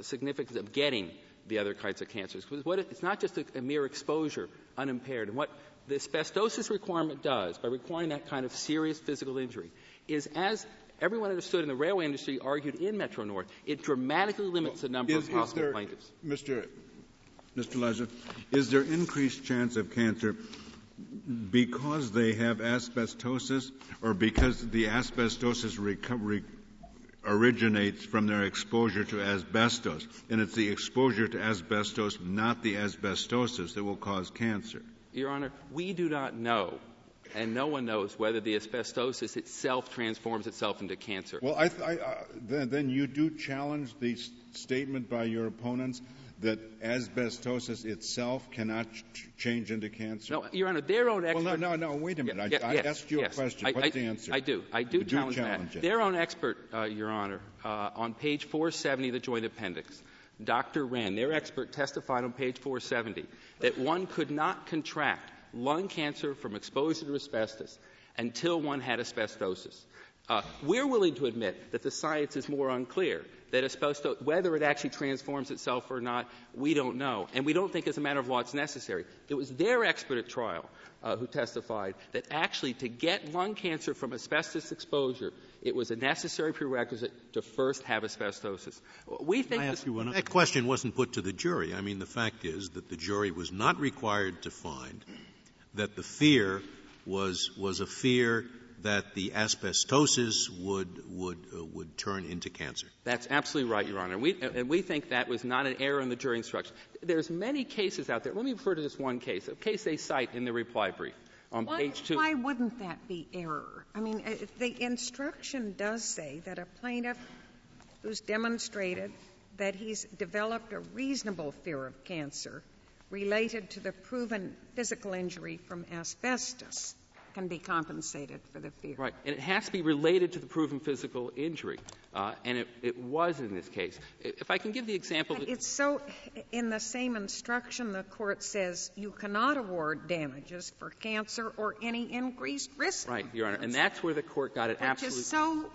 significance of getting the other kinds of cancers. It's not just a, a mere exposure unimpaired. And what the asbestosis requirement does, by requiring that kind of serious physical injury, is as everyone understood in the railway industry argued in Metro North, it dramatically limits well, the number is, of possible there, plaintiffs. Mr. Mr. Lazarus, is there increased chance of cancer because they have asbestosis or because the asbestosis recovery originates from their exposure to asbestos? And it's the exposure to asbestos, not the asbestosis, that will cause cancer. Your Honor, we do not know and no one knows whether the asbestosis itself transforms itself into cancer. Well, I, I, uh, then, then you do challenge the statement by your opponents that asbestosis itself cannot ch- change into cancer? No, Your Honor, their own expert. Well, no, no, no, wait a minute. Yeah, I, I yes, asked you yes. a question. I- What's I- the answer? I do. I do You do challenge, challenge that. it. Their own expert, uh, Your Honor, uh, on page 470 of the Joint Appendix, Dr. Wren, their expert testified on page 470 that one could not contract lung cancer from exposure to asbestos until one had asbestosis. Uh, we're willing to admit that the science is more unclear, that asbestos, whether it actually transforms itself or not, we don't know. And we don't think as a matter of law it's necessary. It was their expert at trial uh, who testified that actually to get lung cancer from asbestos exposure, it was a necessary prerequisite to first have asbestosis. We think I ask you one That question wasn't put to the jury. I mean, the fact is that the jury was not required to find that the fear was, was a fear that the asbestosis would, would, uh, would turn into cancer. That's absolutely right, Your Honor. We, and we think that was not an error in the jury instruction. There's many cases out there. Let me refer to this one case, a case they cite in the reply brief on Why, page two. why wouldn't that be error? I mean, uh, the instruction does say that a plaintiff who's demonstrated that he's developed a reasonable fear of cancer related to the proven physical injury from asbestos can be compensated for the fear. Right. And it has to be related to the proven physical injury. Uh, and it, it was in this case. If I can give the example. But it's so, in the same instruction, the court says you cannot award damages for cancer or any increased risk. Right, Your Honor. And that's where the court got it Which absolutely. is so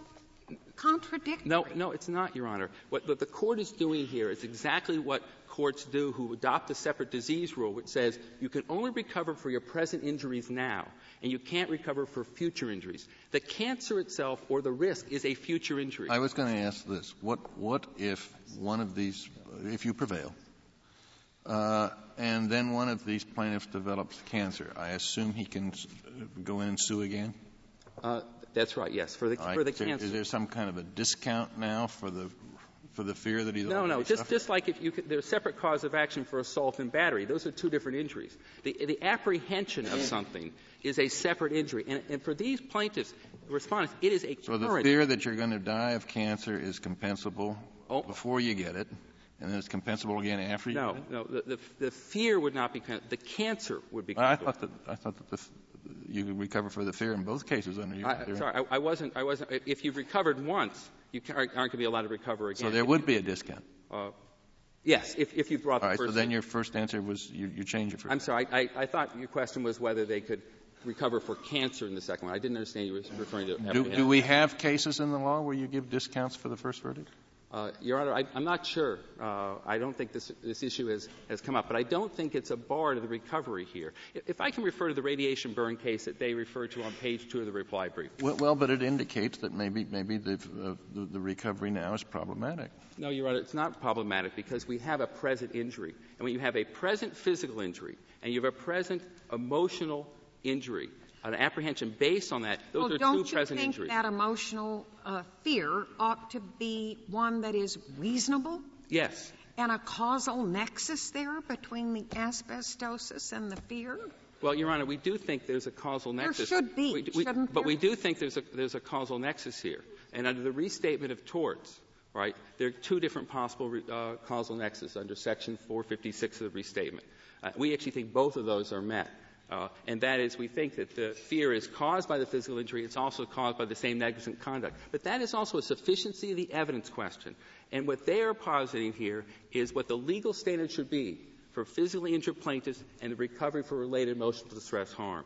contradictory. No, no, it's not, Your Honor. What, what the court is doing here is exactly what courts do who adopt a separate disease rule, which says you can only recover for your present injuries now, and you can't recover for future injuries. The cancer itself or the risk is a future injury. I was going to ask this. What, what if one of these, if you prevail, uh, and then one of these plaintiffs develops cancer? I assume he can go in and sue again? Uh, that's right, yes, for the, right. for the cancer. Is there some kind of a discount now for the, for the fear that he's No, no. Just, suffered? just like if you could, there's separate cause of action for assault and battery. Those are two different injuries. The, the apprehension of something is a separate injury. And, and for these plaintiffs, respondents, it is a So the fear that you're going to die of cancer is compensable Oh. before you get it, and then it's compensable again after you no, get it? no. The, the, the fear would not be, the cancer would be. I thought that, I thought that the, you could recover for the fear in both cases under your I, theory. sorry, I, I wasn't, I wasn't, if you've recovered once, you aren't going to be allowed to recover again. So there would be a discount. Uh, yes, if, if you brought All the right, so then your first answer was you, you change it for. I'm sorry, I, I thought your question was whether they could recover for cancer in the second one. I didn't understand you were referring to Do, do we have cases in the law where you give discounts for the first verdict? Uh, Your Honor, I, I'm not sure. Uh, I don't think this, this issue has, has come up, but I don't think it's a bar to the recovery here. If, I can refer to the radiation burn case that they referred to on page two of the reply brief. Well, well but it indicates that maybe maybe the, uh, the the recovery now is problematic. No, Your Honor, it's not problematic because we have a present injury. And when you have a present physical injury and you have a present emotional injury, an apprehension based on that, those well, are don't two you present think injuries. that emotional uh, fear ought to be one that is reasonable Yes. and a causal nexus there between the asbestosis and the fear? Well, Your Honor, we do think there's a causal nexus. There should be, We- we- shouldn't But there? we do think there's a, there's a causal nexus here. And under the restatement of torts, right, there are two different possible re- uh, causal nexus under Section 456 of the restatement. Uh, we actually think both of those are met. Uh, and that is, we think that the fear is caused by the physical injury. It's also caused by the same negligent conduct. But that is also a sufficiency of the evidence question. And what they are positing here is what the legal standard should be for physically injured plaintiffs and the recovery for related emotional distress harm.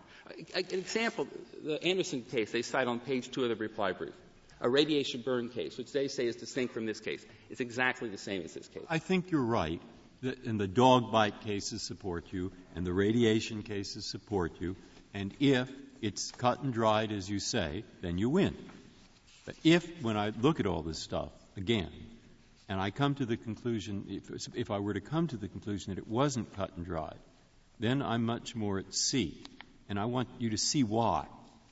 An example, the Anderson case they cite on page two of the reply brief, a radiation burn case, which they say is distinct from this case, It's exactly the same as this case. I think you're right, and the dog bite cases support you, and the radiation cases support you, and if it's cut and dried, as you say, then you win. But if, when I look at all this stuff again, and I come to the conclusion, if, if I were to come to the conclusion that it wasn't cut and dried, then I'm much more at sea. And I want you to see why.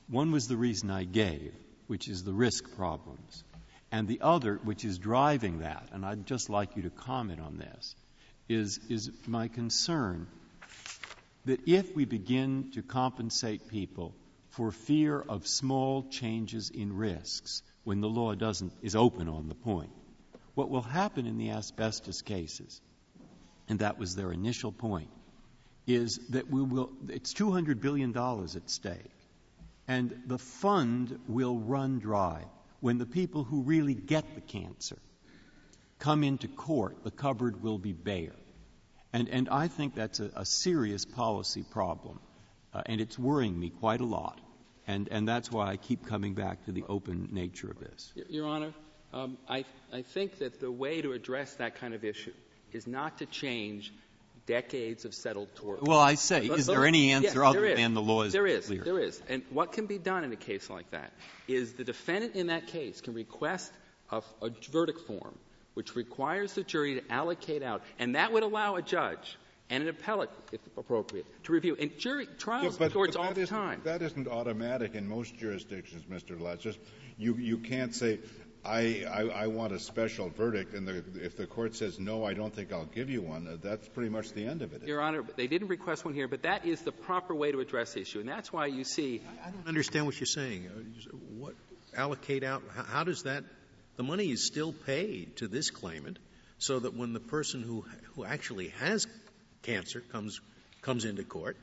One was the reason I gave, which is the risk problems. And the other, which is driving that, and I'd just like you to comment on this, is, is my concern that if we begin to compensate people for fear of small changes in risks when the law doesn't is open on the point. What will happen in the asbestos cases, and that was their initial point, is that we will it's $200 billion at stake, and the fund will run dry when the people who really get the cancer come into court, the cupboard will be bare. And, and I think that's a, a serious policy problem, uh, and it's worrying me quite a lot. And, and that's why I keep coming back to the open nature of this. Your Honor, um, I, I think that the way to address that kind of issue is not to change decades of settled tort. Well, I say, is there any answer yes, other is. than the law is There is. clear? There is. And what can be done in a case like that is the defendant in that case can request a, a verdict form which requires the jury to allocate out, and that would allow a judge and an appellate, if appropriate, to review. And jury trials Yeah, but- courts but all the time. That isn't automatic in most jurisdictions, Mr. Lutz. You, you can't say, I, I, I want a special verdict, and the, if the court says, no, I don't think I'll give you one, uh, that's pretty much the end of it. Your Honor, they didn't request one here, but that is the proper way to address the issue. And that's why you see I don't understand what you're saying. Uh, What, allocate out, how, how does that, the money is still paid to this claimant so that when the person who, who actually has cancer comes, comes into court,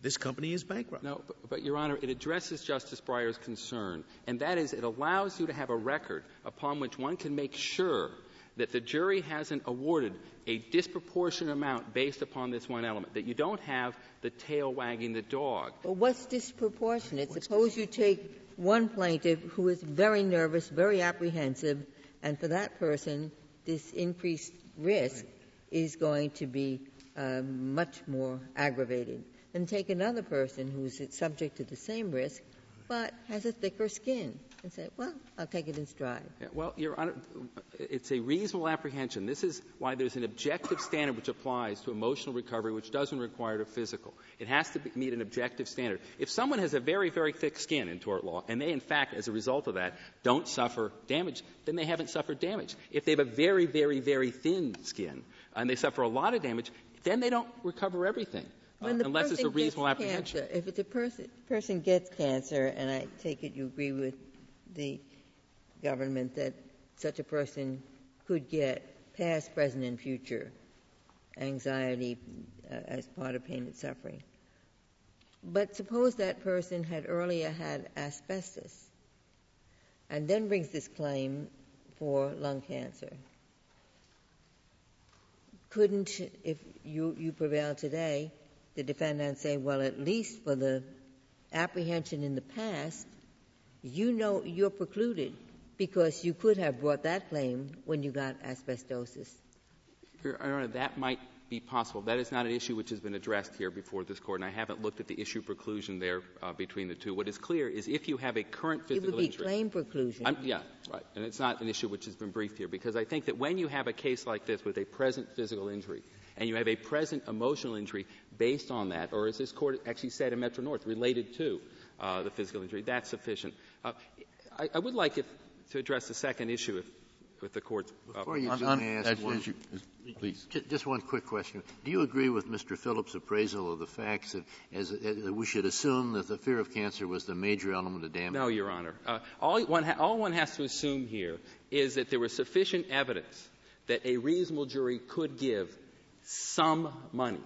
this company is bankrupt. No, but, but, Your Honor, it addresses Justice Breyer's concern, and that is it allows you to have a record upon which one can make sure that the jury hasn't awarded a disproportionate amount based upon this one element, that you don't have the tail wagging the dog. Well, what's disproportionate? Suppose you take one plaintiff who is very nervous, very apprehensive, and for that person, this increased risk is going to be um, much more aggravated. And take another person who's subject to the same risk, but has a thicker skin, and say, well, I'll take it in stride. Well, Your Honor, it's a reasonable apprehension. This is why there's an objective standard which applies to emotional recovery, which doesn't require a physical. It has to be, meet an objective standard. If someone has a very, very thick skin in tort law, and they, in fact, as a result of that, don't suffer damage, then they haven't suffered damage. If they have a very, very, very thin skin, and they suffer a lot of damage, then they don't recover everything. Uh, the unless it's a reasonable apprehension. If it's a person, person gets cancer, and I take it you agree with the government that such a person could get past, present, and future anxiety uh, as part of pain and suffering. But suppose that person had earlier had asbestos and then brings this claim for lung cancer. Couldn't, if you, you prevail today, the defendant say, well, at least for the apprehension in the past, you know you're precluded because you could have brought that claim when you got asbestosis. Your Honor, that might be possible. That is not an issue which has been addressed here before this Court, and I haven't looked at the issue preclusion there uh, between the two. What is clear is if you have a current physical injury. It would be injury. claim preclusion. I'm, yeah, right. And it's not an issue which has been briefed here because I think that when you have a case like this with a present physical injury and you have a present emotional injury based on that, or as this court actually said in Metro North, related to uh, the physical injury, that's sufficient. Uh, I, I, would like if, to address the second issue if, with the court's. Uh, Before you On- do, on- ask one, you- Please. Ju- Just one quick question. Do you agree with Mr. Phillips' appraisal of the facts that, as, as we should assume that the fear of cancer was the major element of damage? No, Your Honor. Uh, all, one ha- all one has to assume here is that there was sufficient evidence that a reasonable jury could give some money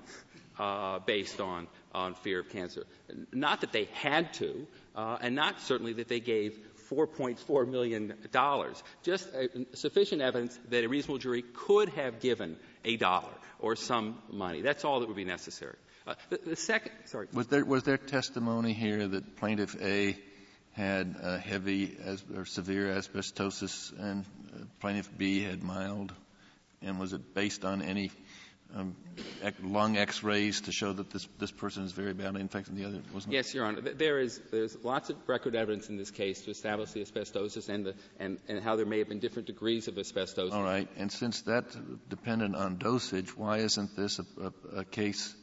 uh, based on, on fear of cancer. Not that they had to, uh, and not certainly that they gave $4.4 million. Just uh, sufficient evidence that a reasonable jury could have given a dollar or some money. That's all that would be necessary. Uh, the, the second, sorry. Was there, was there testimony here that plaintiff A had uh, heavy as, or severe asbestosis and uh, plaintiff B had mild? And was it based on any lung x-rays to show that this, this person is very badly infected and the other wasn't? Yes, Your Honor. There is there's lots of record evidence in this case to establish the asbestosis and, the, and, and how there may have been different degrees of asbestosis. All right. And since that's dependent on dosage, why isn't this a, a, a case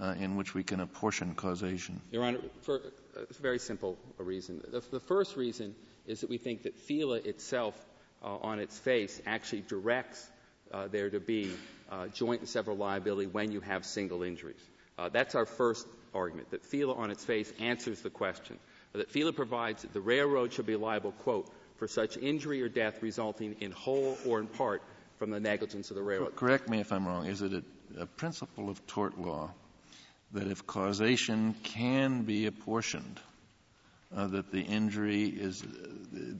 uh, in which we can apportion causation? Your Honor, for a very simple reason. The, the first reason is that we think that FELA itself, uh, on its face, actually directs uh, there to be uh, joint and several liability when you have single injuries. Uh, that's our first argument, that FELA on its face answers the question, that FELA provides that the railroad should be liable, quote, for such injury or death resulting in whole or in part from the negligence of the railroad. Correct me if I'm wrong. Is it a, principle of tort law that if causation can be apportioned, uh, that the injury is, uh,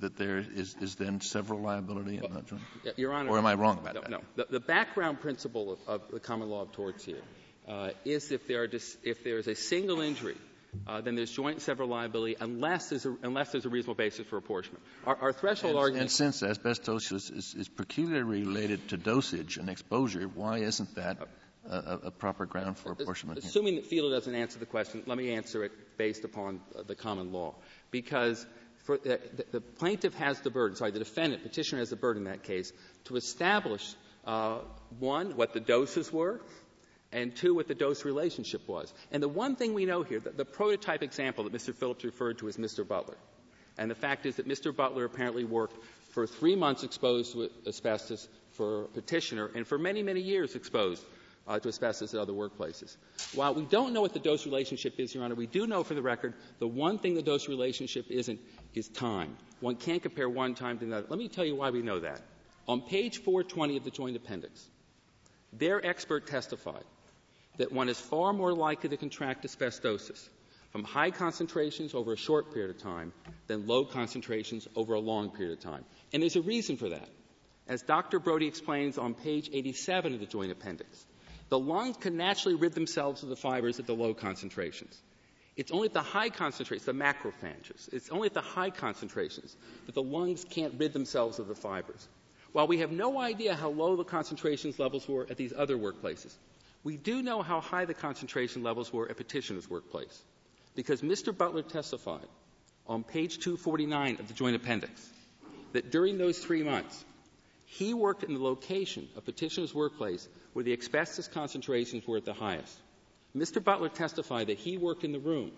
that there is, is then several liability? Well, not Your Honor. Or am I wrong about that? No. The, the background principle of, of, the common law of torts here uh, is if there, dis- if there is a single injury, uh, then there's joint and several liability unless there's a, unless there's a reasonable basis for apportionment. Our, threshold and, argument. And since asbestosis is, is, peculiarly related to dosage and exposure, why isn't that a, a proper ground for apportionment? Assuming that FELA doesn't answer the question, let me answer it based upon uh, the common law. Because for, uh, the, the, plaintiff has the burden, sorry, the defendant, petitioner has the burden in that case, to establish, uh, one, what the doses were, and two, what the dose relationship was. And the one thing we know here, the, the prototype example that Mr. Phillips referred to is Mr. Butler. And the fact is that Mr. Butler apparently worked for three months exposed to asbestos for petitioner and for many, many years exposed uh, to asbestos at other workplaces. While we don't know what the dose relationship is, Your Honor, we do know for the record the one thing the dose relationship isn't is time. One can't compare one time to another. Let me tell you why we know that. On page 420 of the joint appendix, their expert testified that one is far more likely to contract asbestosis from high concentrations over a short period of time than low concentrations over a long period of time. And there's a reason for that. As Dr. Brody explains on page 87 of the joint appendix, the lungs can naturally rid themselves of the fibers at the low concentrations. It's only at the high concentrations, the macrophages, it's only at the high concentrations that the lungs can't rid themselves of the fibers. While we have no idea how low the concentrations levels were at these other workplaces, we do know how high the concentration levels were at petitioner's workplace because Mr. Butler testified on page 249 of the joint appendix that during those three months, he worked in the location of petitioner's workplace where the asbestos concentrations were at the highest. Mr. Butler testified that he worked in the room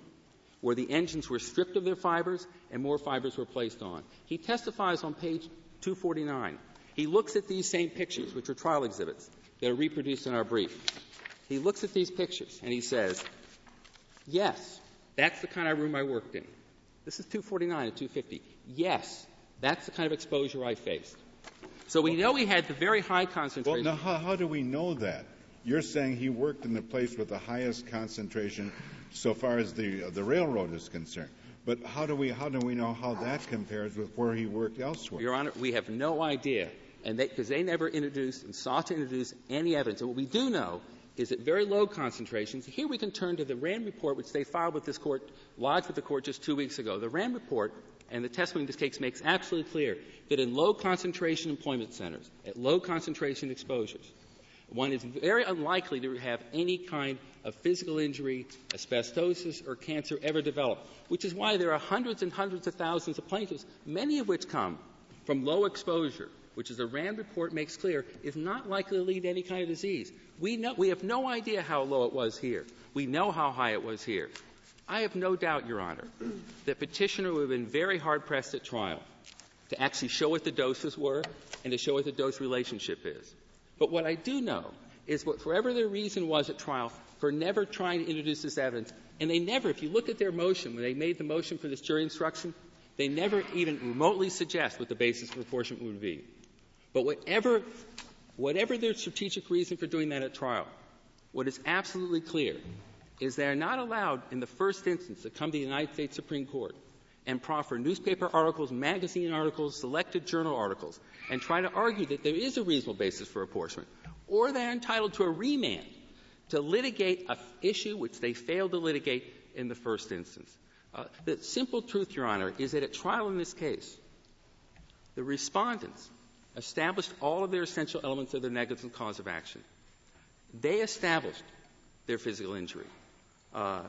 where the engines were stripped of their fibers and more fibers were placed on. He testifies on page 249. He looks at these same pictures, which are trial exhibits that are reproduced in our brief. He looks at these pictures and he says, yes, that's the kind of room I worked in. This is 249 and 250. Yes, that's the kind of exposure I faced. So we know he had the very high concentration. Well, now how, how do we know that? You're saying he worked in the place with the highest concentration so far as the, uh, the railroad is concerned. But how do we how do we know how that compares with where he worked elsewhere? Your Honor, we have no idea, and because they, they, never introduced and sought to introduce any evidence. And what we do know is at very low concentrations. Here we can turn to the Rand report, which they filed with this court, lodged with the court just two weeks ago. The Rand report and the testimony in this case makes absolutely clear that in low concentration employment centers, at low concentration exposures, one is very unlikely to have any kind of physical injury, asbestosis, or cancer ever develop, which is why there are hundreds and hundreds of thousands of plaintiffs, many of which come from low exposure, which, as the Rand report makes clear, is not likely to lead to any kind of disease. We, know, we have no idea how low it was here. We know how high it was here. I have no doubt, Your Honor, that petitioner would have been very hard pressed at trial to actually show what the doses were and to show what the dose relationship is. But what I do know is what, whatever their reason was at trial for never trying to introduce this evidence, and they never, if you look at their motion, when they made the motion for this jury instruction, they never even remotely suggest what the basis for apportionment would be. But whatever, whatever their strategic reason for doing that at trial, what is absolutely clear is they are not allowed in the first instance to come to the United States Supreme Court and proffer newspaper articles, magazine articles, selected journal articles, and try to argue that there is a reasonable basis for apportionment, or they're entitled to a remand to litigate an issue which they failed to litigate in the first instance. Uh, the simple truth, Your Honor, is that at trial in this case, the respondents established all of their essential elements of their negligent cause of action. They established their physical injury. Uh,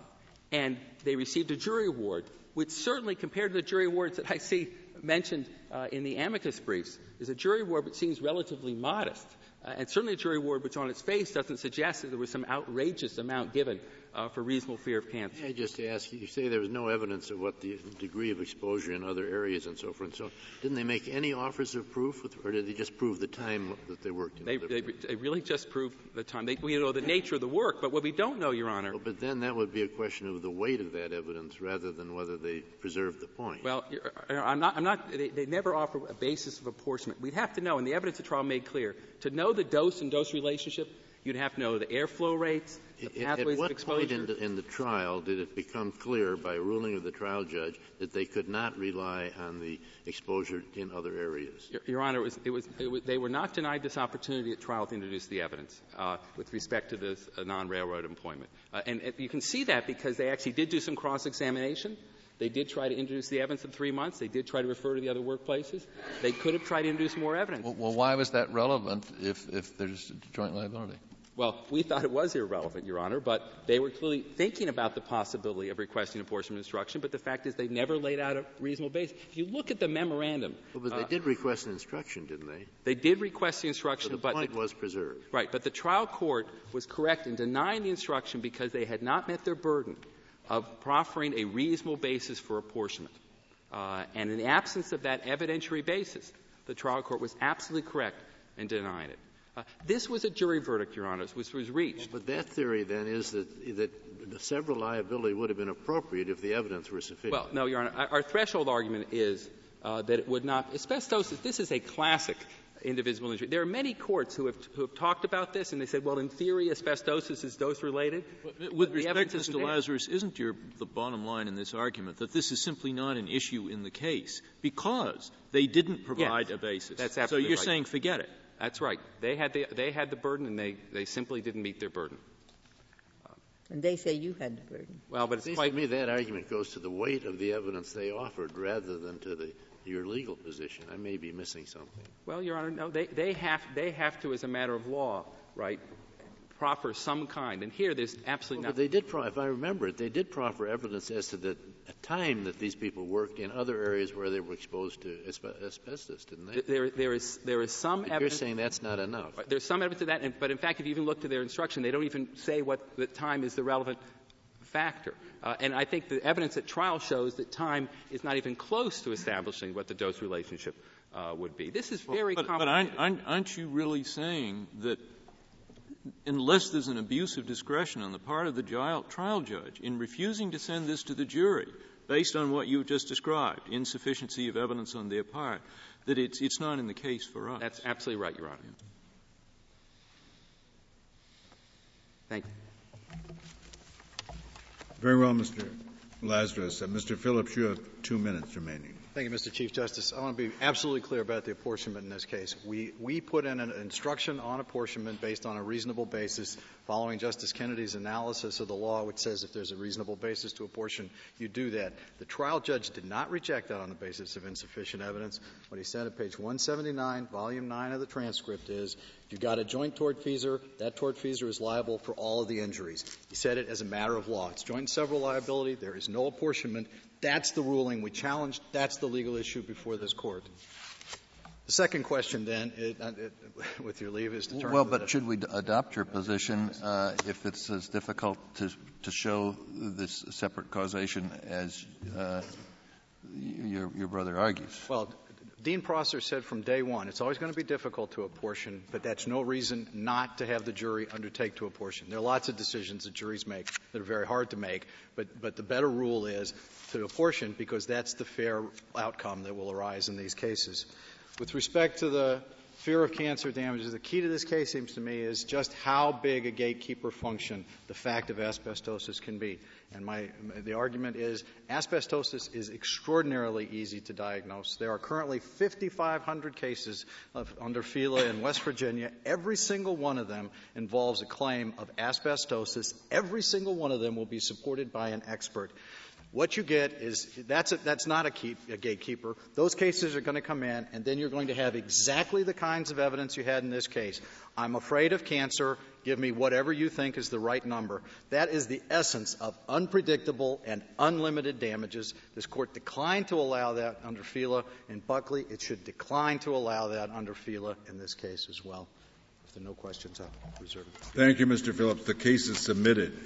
and they received a jury award which certainly compared to the jury awards that I see mentioned uh, in the amicus briefs is a jury award which seems relatively modest. Uh, and certainly a jury award which on its face doesn't suggest that there was some outrageous amount given uh, for reasonable fear of cancer. I just ask you, you say there was no evidence of what the degree of exposure in other areas and so forth and so on. Didn't they make any offers of proof, with, or did they just prove the time that they worked in they, they, they, really just proved the time. They, we know the nature of the work, but what we don't know, Your Honor. Well, but then that would be a question of the weight of that evidence rather than whether they preserved the point. Well, I'm not, I'm not, they, they never offer a basis of apportionment. We'd have to know, and the evidence of trial made clear, to know the dose and dose relationship, You'd have to know the airflow rates, the pathways At what point in the, in the trial did it become clear by ruling of the trial judge that they could not rely on the exposure in other areas? Your, Your Honor, it was, it was, it was, they were not denied this opportunity at trial to introduce the evidence uh, with respect to this uh, non-railroad employment. Uh, and you can see that because they actually did do some cross-examination. They did try to introduce the evidence in three months. They did try to refer to the other workplaces. They could have tried to introduce more evidence. Well, well why was that relevant if, if there's joint liability? Well, we thought it was irrelevant, Your Honor, but they were clearly thinking about the possibility of requesting apportionment instruction, but the fact is they never laid out a reasonable basis. If you look at the memorandum. Well, but they uh, did request an instruction, didn't they? They did request the instruction, so the but. point the, was preserved. Right, but the trial court was correct in denying the instruction because they had not met their burden of proffering a reasonable basis for apportionment. Uh, and in the absence of that evidentiary basis, the trial court was absolutely correct in denying it. Uh, this was a jury verdict, Your Honor, which was reached. But that theory then is that, that the several liability would have been appropriate if the evidence were sufficient. Well, no, Your Honor. Our, our threshold argument is uh, that it would not. Asbestosis, this is a classic indivisible injury. There are many courts who have, who have talked about this, and they said, well, in theory, asbestosis is dose related. With respect, Mr. Lazarus, isn't your, the bottom line in this argument that this is simply not an issue in the case because they didn't provide yes, a basis? That's absolutely So you're right. saying forget it. That's right. They had the, they had the burden, and they, they simply didn't meet their burden. And they say you had the burden. Well, but it's Seems quite. To me, that argument goes to the weight of the evidence they offered rather than to the your legal position. I may be missing something. Well, Your Honor, no. They they have they have to, as a matter of law, right, proffer some kind. And here, there's absolutely well, not. But they did, pro- if I remember it, they did proffer evidence as to the time that these people worked in other areas where they were exposed to asbestos, didn't they? There, there is there is some but evidence. You're saying that's not enough. There's some evidence of that, and, but in fact, if you even look to their instruction, they don't even say what the time is the relevant factor. Uh, and I think the evidence at trial shows that time is not even close to establishing what the dose relationship uh, would be. This is very well, but, complicated. But aren't, aren't you really saying that unless there's an abuse of discretion on the part of the trial judge in refusing to send this to the jury based on what you've just described, insufficiency of evidence on their part, that it's, it's not in the case for us. That's absolutely right, Your Honor. Thank you. Very well, Mr. Lazarus. Uh, Mr. Phillips, you have two minutes remaining. Thank you, Mr. Chief Justice. I want to be absolutely clear about the apportionment in this case. We, we put in an instruction on apportionment based on a reasonable basis following Justice Kennedy's analysis of the law, which says if there's a reasonable basis to apportion, you do that. The trial judge did not reject that on the basis of insufficient evidence. What he said at page 179, volume 9 of the transcript is, you've got a joint tortfeasor, that tortfeasor is liable for all of the injuries. He said it as a matter of law. It's joint and several liability. There is no apportionment. That's the ruling we challenged. That's the legal issue before this court. The second question, then, it, uh, it, with your leave, is to turn. Well, but should we adopt your position uh, if it's as difficult to to show this separate causation as uh, your your brother argues? Well, Dean Prosser said from day one, it's always going to be difficult to apportion, but that's no reason not to have the jury undertake to apportion. There are lots of decisions that juries make that are very hard to make, but, but the better rule is to apportion because that's the fair outcome that will arise in these cases. With respect to the fear of cancer damages, the key to this case seems to me is just how big a gatekeeper function the fact of asbestosis can be. And my, the argument is asbestosis is extraordinarily easy to diagnose. There are currently 5,500 cases of, under FELA in West Virginia. Every single one of them involves a claim of asbestosis. Every single one of them will be supported by an expert. What you get is that's, a, that's not a, keep, a gatekeeper. Those cases are going to come in, and then you're going to have exactly the kinds of evidence you had in this case. I'm afraid of cancer. Give me whatever you think is the right number. That is the essence of unpredictable and unlimited damages. This court declined to allow that under FELA in Buckley. It should decline to allow that under FELA in this case as well. If there are no questions, I'll reserve it. Thank you, Mr. Phillips. The case is submitted.